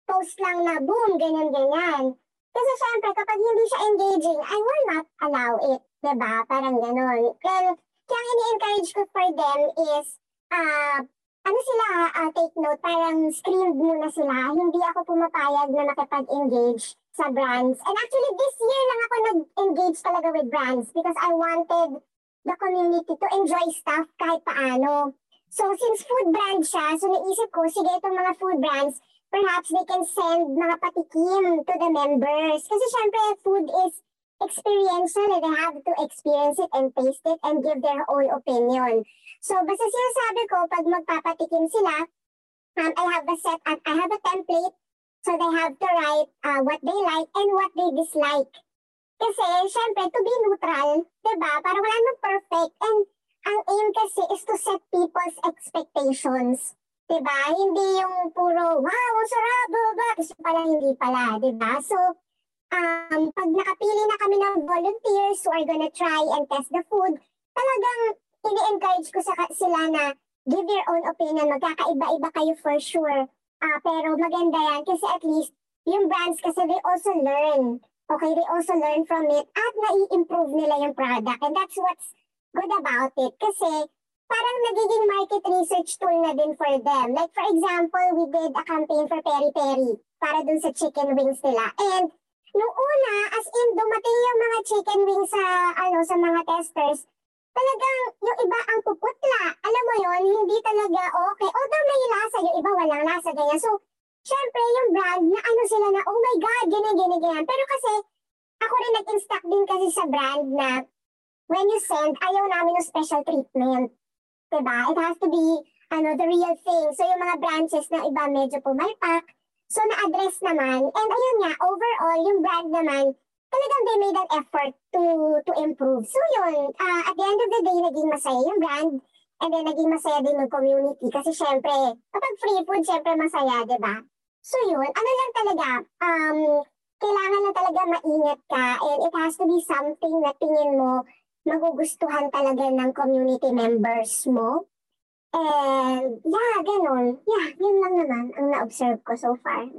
post lang na boom, ganyan-ganyan. Kasi syempre, kapag hindi siya engaging, I will not allow it. ba Parang gano'n. Kaya, kaya ini-encourage ko for them is, ah, ano sila, ah, take note, parang screened muna sila. Hindi ako pumapayag na makipag-engage sa brands. And actually, this year lang ako nag-engage talaga with brands because I wanted the community to enjoy stuff kahit paano. So, since food brand siya, so naisip ko, sige, itong mga food brands, perhaps they can send mga patikim to the members. Kasi syempre, food is experiential and they have to experience it and taste it and give their own opinion. So, basta sinasabi ko, pag magpapatikim sila, um, I have a set, I have a template, so they have to write uh, what they like and what they dislike. Kasi, syempre, to be neutral, di ba? Para wala nang perfect. And ang aim kasi is to set people's expectations. Di ba? Hindi yung puro, wow, sarap, blah, blah. Kasi pala, hindi pala, di ba? So, um, pag nakapili na kami ng volunteers who are gonna try and test the food, talagang ini-encourage ko sa sila na give your own opinion. Magkakaiba-iba kayo for sure. Ah, pero maganda yan kasi at least yung brands kasi they also learn. Okay, they also learn from it at nai-improve nila yung product. And that's what's good about it. Kasi parang nagiging market research tool na din for them. Like for example, we did a campaign for Peri Peri para dun sa chicken wings nila. And nung una, as in dumating yung mga chicken wings sa ano sa mga testers, talagang yung iba ang puputla. Alam mo yon hindi talaga okay. Although may lasa, yung iba walang lasa, ganyan. So, syempre yung brand na ano sila na, oh my God, ganyan, ganyan, ganyan. Pero kasi, ako rin nag-instruct din kasi sa brand na when you send, ayaw namin yung special treatment. Diba? It has to be ano, the real thing. So yung mga branches na iba medyo pumalpak. So na-address naman. And ayun nga, overall, yung brand naman, talagang they made an effort to to improve. So yun, uh, at the end of the day, naging masaya yung brand. And then naging masaya din yung community. Kasi syempre, kapag free food, syempre masaya, di ba? So yun, ano lang talaga, um, kailangan lang talaga maingat ka and it has to be something na tingin mo magugustuhan talaga ng community members mo. And yeah, ganun. Yeah, yun lang naman ang na-observe ko so far.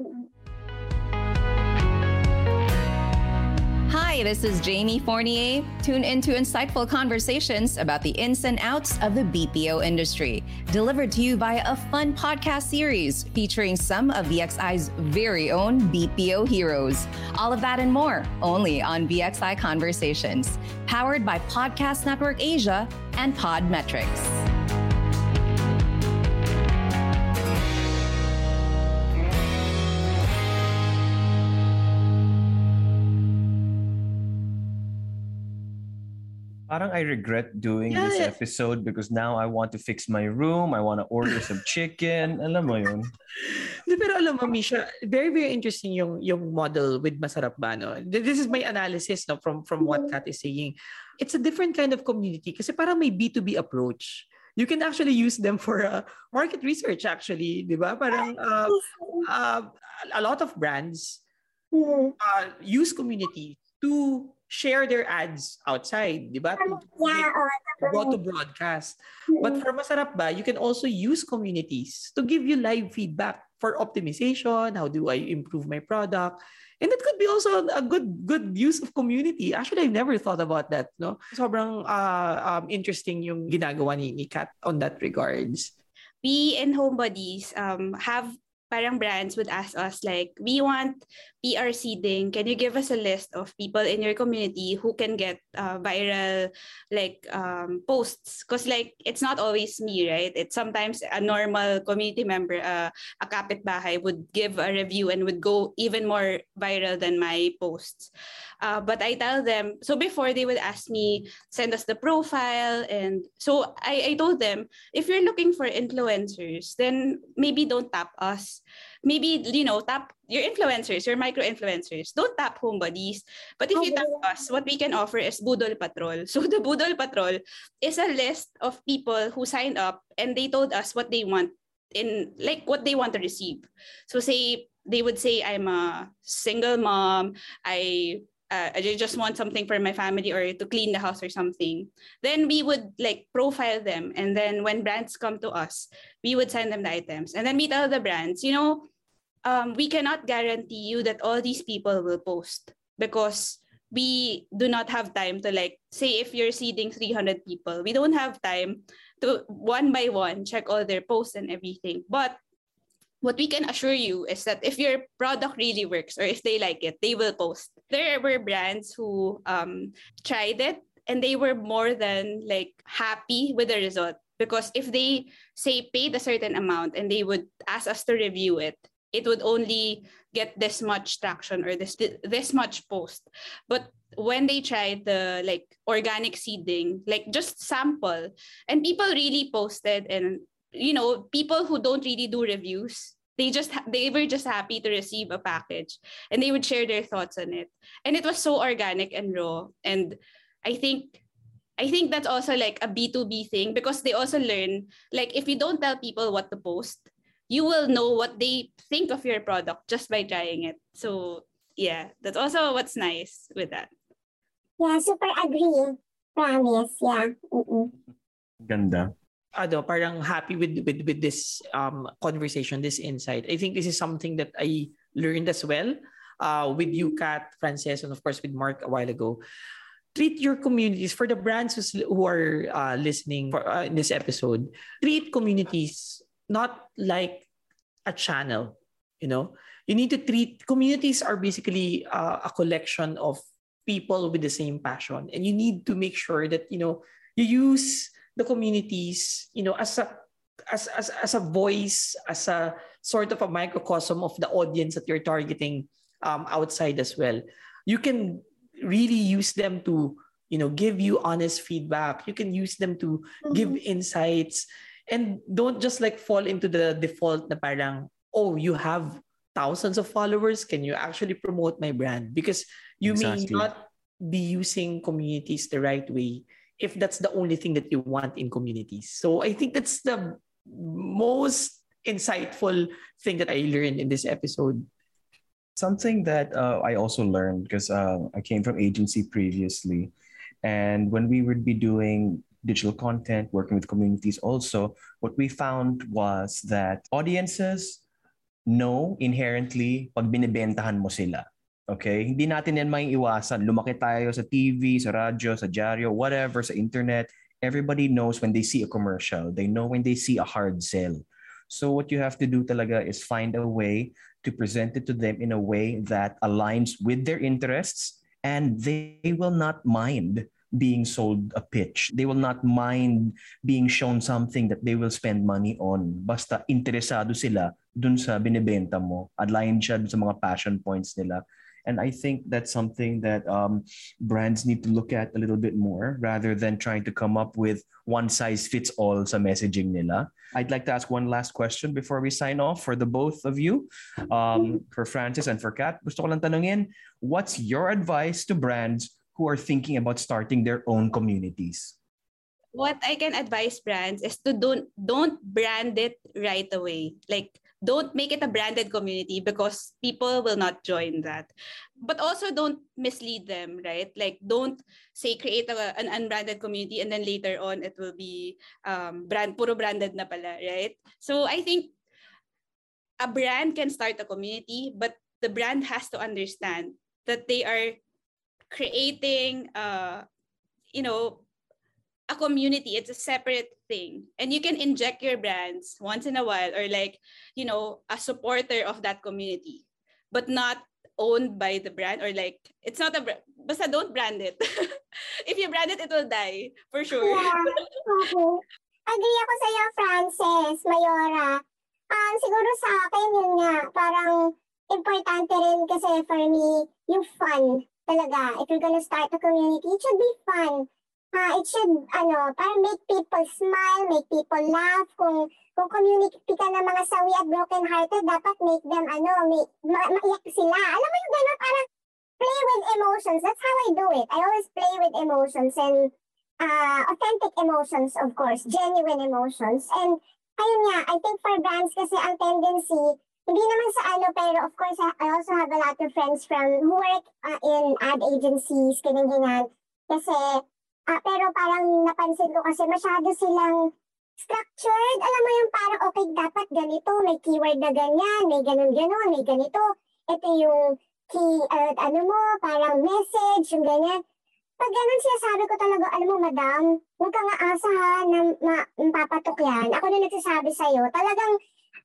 Hi, this is Jamie Fournier. Tune into insightful conversations about the ins and outs of the BPO industry, delivered to you by a fun podcast series featuring some of BXI's very own BPO heroes. All of that and more only on BXI Conversations, powered by Podcast Network Asia and Podmetrics.
Parang I regret doing
Yeah,
this
yeah.
episode because now I want to fix my room. I want to order some chicken. <laughs> Alam mo yun?
Pero alam mo, Misha, very, very interesting yung, yung model with Masarap Ba, no? This is my analysis no, from, from what Kat is saying. It's a different kind of community kasi parang may B2B approach. You can actually use them for uh, market research actually, di ba? Parang uh, uh, a lot of brands uh, use community to share their ads outside, di ba? To,
Yeah, oh,
to go to broadcast. But for Masarap Ba, you can also use communities to give you live feedback for optimization. How do I improve my product? And it could be also a good good use of community. Actually, I've never thought about that. No, sobrang uh, um, interesting yung ginagawa ni, ni Kat on that regards.
we in Home Buddies um, have parang brands would ask us like, we want PR seeding. Can you give us a list of people in your community who can get uh, viral like um, posts? Because like it's not always me, right? It's sometimes a normal community member, uh, a kapitbahay would give a review and would go even more viral than my posts. Uh, but I tell them, so before they would ask me, send us the profile. And so I, I told them, if you're looking for influencers, then maybe don't tap us. Maybe, you know, tap your influencers, your micro influencers. Don't tap Home Buddies. But if you tap us, what we can offer is Budol Patrol. So the Budol Patrol is a list of people who signed up and they told us what they want in like what they want to receive. So say they would say I'm a single mom, I uh, I just want something for my family or to clean the house or something. Then we would like profile them. And then when brands come to us, we would send them the items. And then we tell the brands, you know, um, we cannot guarantee you that all these people will post because we do not have time to like say if you're seeding 300 people, we don't have time to one by one check all their posts and everything. But what we can assure you is that if your product really works or if they like it, they will post. There were brands who um, tried it and they were more than like happy with the result because if they say paid a certain amount and they would ask us to review it, it would only get this much traction or this this much post. But when they tried the like organic seeding, like just sample, and people really posted and you know people who don't really do reviews they just they were just happy to receive a package and they would share their thoughts on it and it was so organic and raw and i think i think that's also like a b2b thing because they also learn like if you don't tell people what to post you will know what they think of your product just by trying it so yeah that's also what's nice with that
Yeah, super agree. Promise, yeah. Mm-mm.
Ganda.
Ano, parang happy with with with this um conversation, this insight. I think this is something that I learned as well uh, with you, Kat, Frances, and of course with Mark a while ago. Treat your communities for the brands who are uh, listening for, uh, in this episode. Treat communities not like a channel. You know, you need to treat communities are basically uh, a collection of people with the same passion, and you need to make sure that you know you use the communities, you know, as a as as as a voice, as a sort of a microcosm of the audience that you're targeting um, outside as well. You can really use them to you know give you honest feedback you can use them to mm-hmm. give insights and don't just like fall into the default na parang oh you have thousands of followers can you actually promote my brand because you exactly. may not be using communities the right way if that's the only thing that you want in communities. So i think that's the most insightful thing that i learned in this episode.
Something that uh, i also learned because uh, i came from agency previously. And when we would be doing digital content, working with communities also, what we found was that audiences know inherently pag binibentahan mo sila. Okay? Hindi natin yan may iwasan. Lumaki tayo sa TV, sa radyo, sa dyaryo, whatever, sa internet. Everybody knows when they see a commercial. They know when they see a hard sell. So what you have to do talaga is find a way to present it to them in a way that aligns with their interests and they will not mind being sold a pitch. They will not mind being shown something that they will spend money on. Basta interesado sila dun sa binibenta mo. Align siya dun sa mga passion points nila. And I think that's something that um, brands need to look at a little bit more rather than trying to come up with one size fits all sa messaging nila. I'd like to ask one last question before we sign off for the both of you, um, for Frances and for Kat. Gusto ko lang tanungin, what's your advice to brands who are thinking about starting their own communities?
What I can advise brands is to don't don't brand it right away. Like don't make it a branded community because people will not join that. But also don't mislead them right? Like don't say create a, an unbranded community and then later on it will be um, brand puro branded na pala right? So i think a brand can start a community but the brand has to understand that they are creating uh you know a community. It's a separate thing. And you can inject your brands once in a while or like you know a supporter of that community but not owned by the brand or like it's not a brand basta don't brand it. <laughs> If you brand it it will die for sure.
Yeah. agree ako sa iyo Frances Mayora. Um siguro sa akin yun nga parang importante rin kasi for me yung fun talaga, if you're gonna start a community, it should be fun. Uh, it should, ano, para make people smile, make people laugh. Kung, kung community ka ng mga sawi at broken-hearted, dapat make them, ano, make, ma- maiyak sila. Alam mo yung gano'n, parang play with emotions. That's how I do it. I always play with emotions and uh, authentic emotions, of course, genuine emotions. And ayun nga, I think for brands kasi ang tendency, hindi naman sa ano, pero of course, I also have a lot of friends from who work uh, in ad agencies, ganyan-ganyan. Kasi, uh, pero parang napansin ko kasi masyado silang structured. Alam mo yung parang, okay, dapat ganito, may keyword na ganyan, may ganun-ganun, may ganito. Ito yung key, uh, ano mo, parang message, yung ganyan. Pag ganun siya, sabi ko talaga, alam mo, madam, huwag ka nga asahan na ma- mapapatok yan. Ako na nagsasabi sa'yo, talagang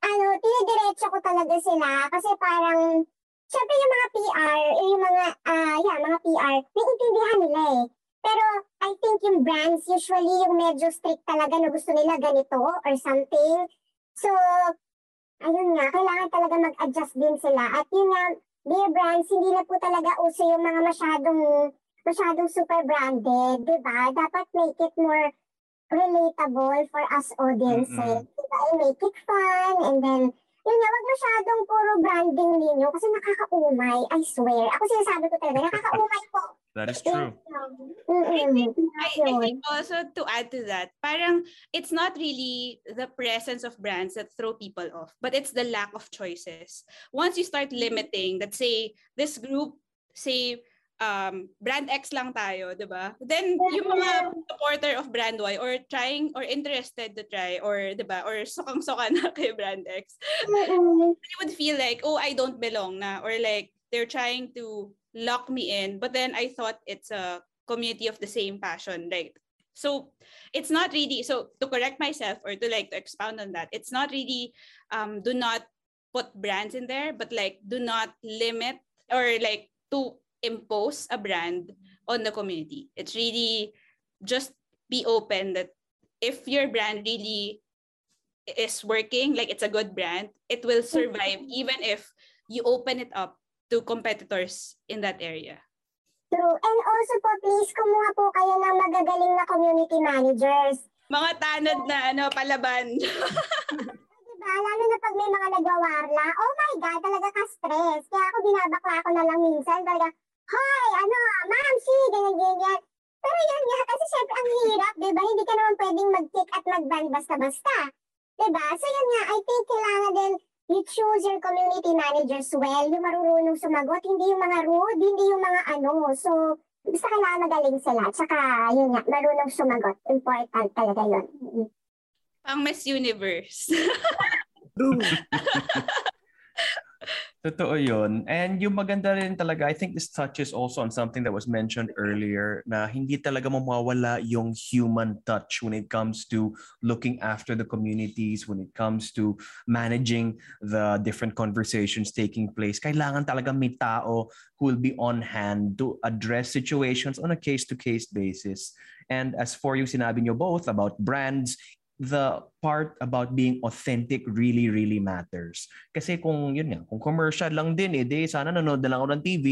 ano, tinidiretso ko talaga sila kasi parang, syempre yung mga PR, yung mga, uh, yeah, mga PR, naiintindihan nila eh. Pero I think yung brands, usually yung medyo strict talaga na gusto nila ganito or something. So, ayun nga, kailangan talaga mag-adjust din sila. At yun nga, dear brands, hindi na po talaga uso yung mga masyadong masyadong super branded, di ba? Dapat make it more relatable for us audiences. Mm-hmm. Diba? And make it fun and then yun nga, wag masyadong puro branding ninyo kasi nakakaumay, I swear. Ako sinasabi ko talaga, nakakaumay po.
That is true.
I, think, I, I think also to add to that, parang it's not really the presence of brands that throw people off, but it's the lack of choices. Once you start limiting, that say this group, say um, brand X lang tayo, di ba? Then, yung mga supporter of brand Y or trying or interested to try or, di ba, or sokang-soka na kay brand X, they would feel like, oh, I don't belong na. Or like, they're trying to lock me in. But then I thought it's a community of the same passion, right? So it's not really, so to correct myself or to like to expound on that, it's not really, um, do not put brands in there, but like do not limit or like to impose a brand on the community. It's really just be open that if your brand really is working, like it's a good brand, it will survive even if you open it up to competitors in that area.
True. And also po, please, kumuha po kayo ng magagaling na community managers.
Mga tanod na ano, palaban. <laughs>
Diba? Lalo na pag may mga nagwawarla, oh my God, talaga ka-stress. Kaya ako binabakla ko na lang minsan. Talaga, Hoy, ano, ma'am, si, ganyan, ganyan. Pero yan nga, kasi syempre ang hirap, di ba? Hindi ka naman pwedeng mag-kick at mag-ban basta-basta. Di ba? So yan nga, I think kailangan din you choose your community managers well, yung marurunong sumagot, hindi yung mga rude, hindi yung mga ano. So, basta kailangan magaling sila. Tsaka, yun nga, marunong sumagot. Important talaga yun.
Pang Miss Universe. <laughs> <laughs>
Totoo yun. And yung maganda rin talaga, I think this touches also on something that was mentioned earlier na hindi talaga mawawala yung human touch when it comes to looking after the communities, when it comes to managing the different conversations taking place. Kailangan talaga may tao who will be on hand to address situations on a case-to-case basis. And as for you, sinabi nyo both about brands, the part about being authentic really, really matters. Kasi kung, yun nga, kung commercial lang din, eh, di, sana nanonood na lang ako ng TV.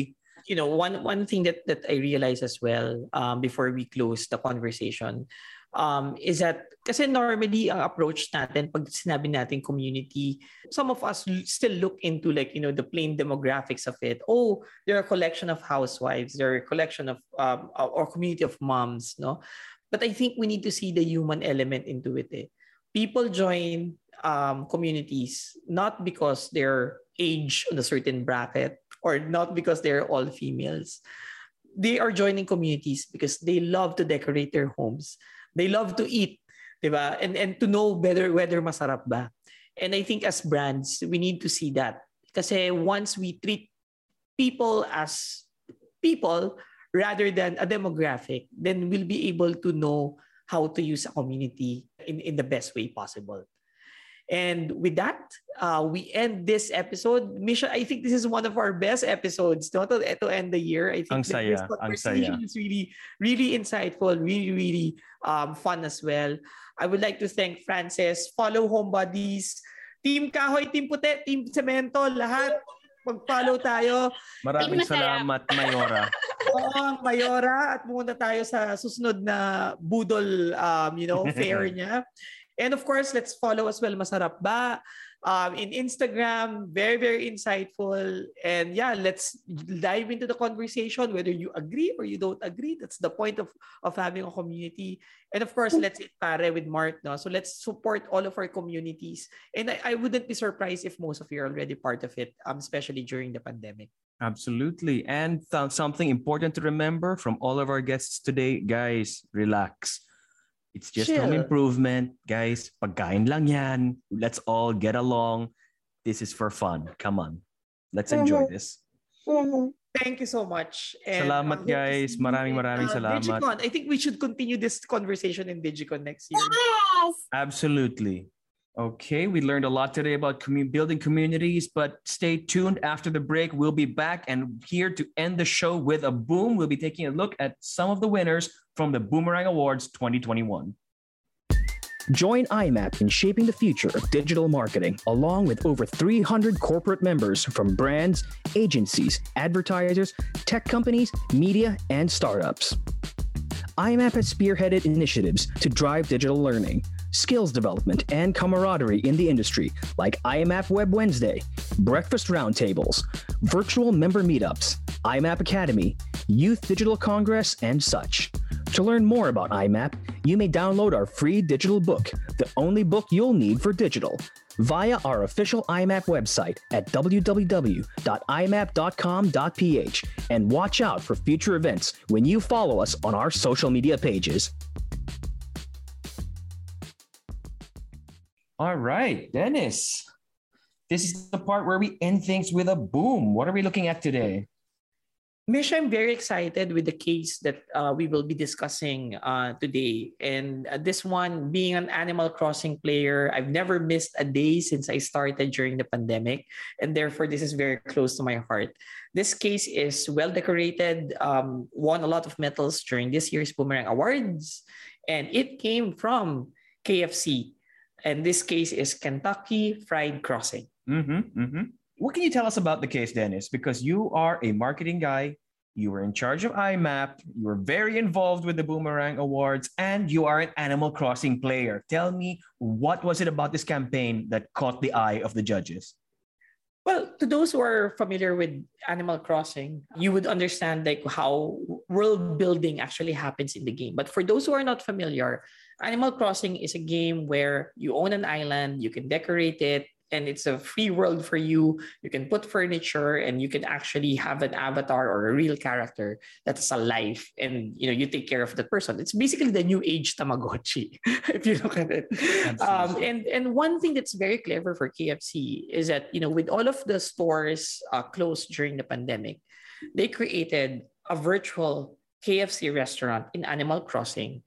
You know, one one thing that that I realized as well um, before we close the conversation um, is that kasi normally ang approach natin pag sinabi natin community, some of us still look into like, you know, the plain demographics of it. Oh, they're a collection of housewives, they're a collection of um, or community of moms, no? But I think we need to see the human element into it. Eh. People join um, communities not because they're age on a certain bracket or not because they're all females. They are joining communities because they love to decorate their homes. They love to eat, diba? And and to know better whether masarap ba. And I think as brands, we need to see that. Kasi once we treat people as people rather than a demographic, then we'll be able to know how to use a community in, in the best way possible. And with that, uh, we end this episode. Misha, I think this is one of our best episodes no? to, to end the year. I think
ang saya,
this conversation is really, really insightful, really, really um, fun as well. I would like to thank Frances, follow Home Buddies, Team Kahoy, Team Puti, Team Cemento, lahat. Mag-follow tayo.
Maraming salamat, Mayora. <laughs>
Oo, Mayora. At pumunta tayo sa susunod na budol, um, you know, <laughs> fair niya. And of course, let's follow as well Masarap Ba um, in Instagram. Very, very insightful. And yeah, let's dive into the conversation, whether you agree or you don't agree. That's the point of, of having a community. And of course, let's eat pare with Mark. No? So let's support all of our communities. And I, I wouldn't be surprised if most of you are already part of it, um, especially during the pandemic.
Absolutely. And th- something important to remember from all of our guests today, guys, relax. It's just home improvement. Guys, pagkain lang yan. Let's all get along. This is for fun. Come on. Let's enjoy this.
Thank you so much. And,
Salamat,
uh,
guys. Maraming,
in,
maraming
uh,
salamat.
Digicon. I think we should continue this conversation in Digicon next year.
Yes!
Absolutely. Okay, we learned a lot today about commu- building communities, but stay tuned after the break. We'll be back and here to end the show with a boom. We'll be taking a look at some of the winners from the Boomerang Awards 2021.
Join IMMAP in shaping the future of digital marketing, along with over 300 corporate members from brands, agencies, advertisers, tech companies, media, and startups. IMMAP has spearheaded initiatives to drive digital learning, skills development, and camaraderie in the industry, like IMMAP Web Wednesday, breakfast roundtables, virtual member meetups, IMMAP Academy, Youth Digital Congress, and such. To learn more about IMMAP, you may download our free digital book, the only book you'll need for digital, via our official IMMAP website at www.imap.com.ph and watch out for future events when you follow us on our social media pages.
All right, Dennis. This is the part where we end things with a boom. What are we looking at today?
Mish, I'm very excited with the case that uh, we will be discussing uh, today. And uh, this one, being an Animal Crossing player, I've never missed a day since I started during the pandemic. And therefore, this is very close to my heart. This case is well decorated, um, won a lot of medals during this year's Boomerang Awards. And it came from KFC. And this case is Kentucky Fried Crossing.
Mm-hmm, mm-hmm. What can you tell us about the case, Dennis? Because you are a marketing guy, you were in charge of IMMAP, you were very involved with the Boomerang Awards, and you are an Animal Crossing player. Tell me, what was it about this campaign that caught the eye of the judges?
Well, to those who are familiar with Animal Crossing, you would understand like how world building actually happens in the game. But for those who are not familiar, Animal Crossing is a game where you own an island, you can decorate it, and it's a free world for you. You can put furniture and you can actually have an avatar or a real character that is alive and you know you take care of the person. It's basically the new age Tamagotchi, <laughs> if you look at it. Um, and and one thing that's very clever for KFC is that you know with all of the stores uh, closed during the pandemic, they created a virtual KFC restaurant in Animal Crossing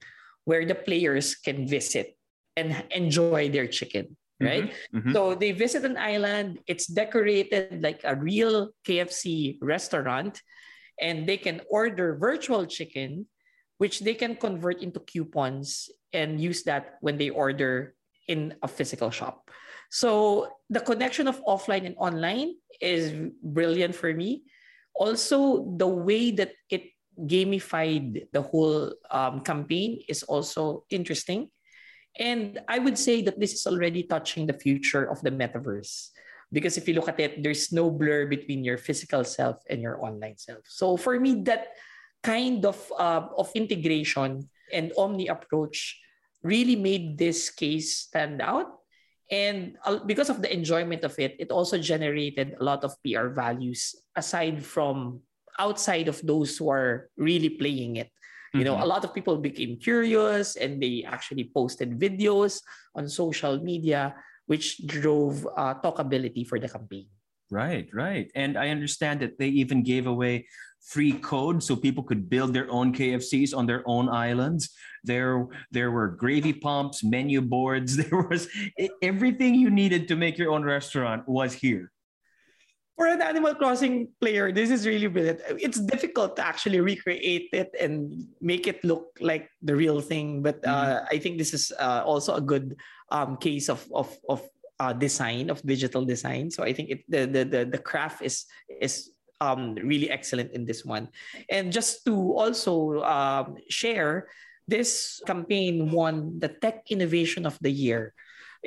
where the players can visit and enjoy their chicken right? Mm-hmm. Mm-hmm. So they visit an island. It's decorated like a real KFC restaurant, and they can order virtual chicken, which they can convert into coupons and use that when they order in a physical shop. So the connection of offline and online is brilliant for me. Also, the way that it gamified the whole um, campaign is also interesting and I would say that this is already touching the future of the metaverse. Because if you look at it, there's no blur between your physical self and your online self. So for me, that kind of uh, of integration and omni approach really made this case stand out. And because of the enjoyment of it, it also generated a lot of PR values aside from outside of those who are really playing it. You know, mm-hmm. a lot of people became curious and they actually posted videos on social media, which drove uh, talkability for the campaign.
Right, right. And I understand that they even gave away free code so people could build their own KFCs on their own islands. There, there were gravy pumps, menu boards. <laughs> There was everything you needed to make your own restaurant was here
for an Animal Crossing player, this is really brilliant. It's difficult to actually recreate it and make it look like the real thing, but uh, mm-hmm. I think this is uh, also a good um, case of of of uh, design of digital design. So I think it the the the, the craft is is um, really excellent in this one. And just to also um, share, this campaign won the Tech Innovation of the Year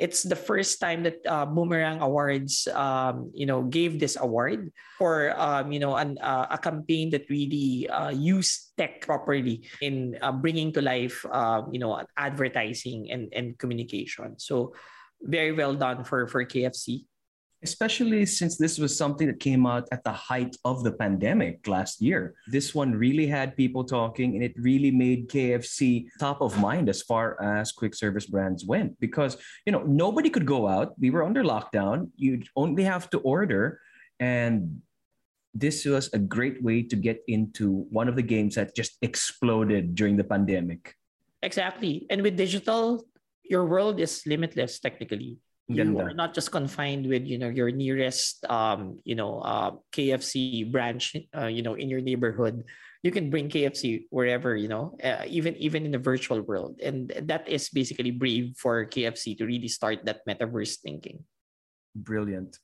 it's the first time that uh, Boomerang Awards, um, you know, gave this award for, um, you know, an, uh, a campaign that really uh, used tech properly in uh, bringing to life, uh, you know, advertising and, and communication. So very well done for, for KFC
especially since this was something that came out at the height of the pandemic last year. This one really had people talking and it really made KFC top of mind as far as quick service brands went because, you know, nobody could go out. We were under lockdown. You'd only have to order and this was a great way to get into one of the games that just exploded during the pandemic.
Exactly. And with digital, your world is limitless technically you Ganda. are not just confined with you know your nearest um you know uh, KFC branch uh, you know in your neighborhood. You can bring KFC wherever you know uh, even even in the virtual world. And that is basically brave for KFC to really start that metaverse thinking.
Brilliant.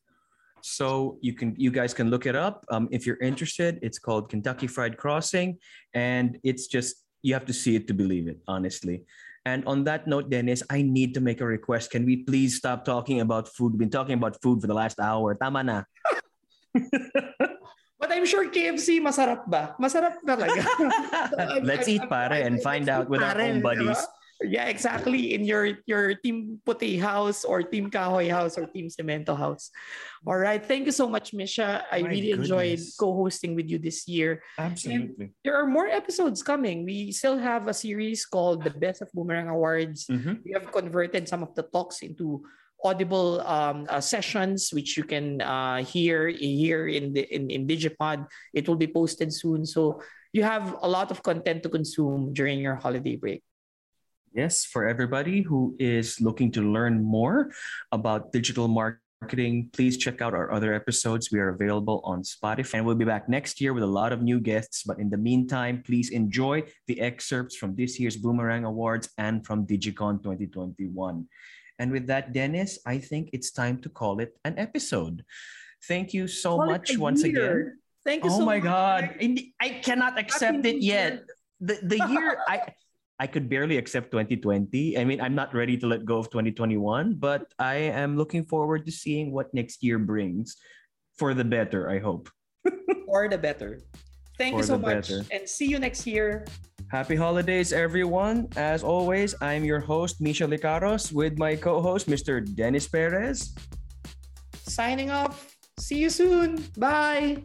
So you can you guys can look it up. Um, if you're interested it's called Kentucky Fried Crossing. And it's just you have to see it to believe it honestly and on that note, Dennis, I need to make a request. Can we please stop talking about food? We've been talking about food for the last hour. Tama na. <laughs>
But I'm sure KFC masarap ba? Masarap talaga. <laughs>
Let's eat pare and find out with our own buddies.
Yeah, exactly. In your your team puti house or team kahoy house or team cemento house. All right. Thank you so much, Misha. I My really goodness. enjoyed co-hosting with you this year.
Absolutely.
And there are more episodes coming. We still have a series called The Best of Boomerang Awards. Mm-hmm. We have converted some of the talks into audible um, uh, sessions which you can uh, hear here in the in, in digipod it will be posted soon so you have a lot of content to consume during your holiday break
Yes, for everybody who is looking to learn more about digital marketing, please check out our other episodes. We are available on Spotify. And we'll be back next year with a lot of new guests. But in the meantime, please enjoy the excerpts from this year's Boomerang Awards and from Digicon 2021. And with that, Dennis, I think it's time to call it an episode. Thank you so call much once year. again
Thank you
oh
so
my
much.
god. I cannot accept
Happy
it yet. The the year <laughs> I I could barely accept 2020. I mean, I'm not ready to let go of 2021, but I am looking forward to seeing what next year brings for the better, I hope. <laughs>
For the better. Thank you so much.
better.
And see you next year.
Happy holidays, everyone. As always, I'm your host, Misha Licaros, with my co host, Mr. Dennis Perez.
Signing off. See you soon. Bye.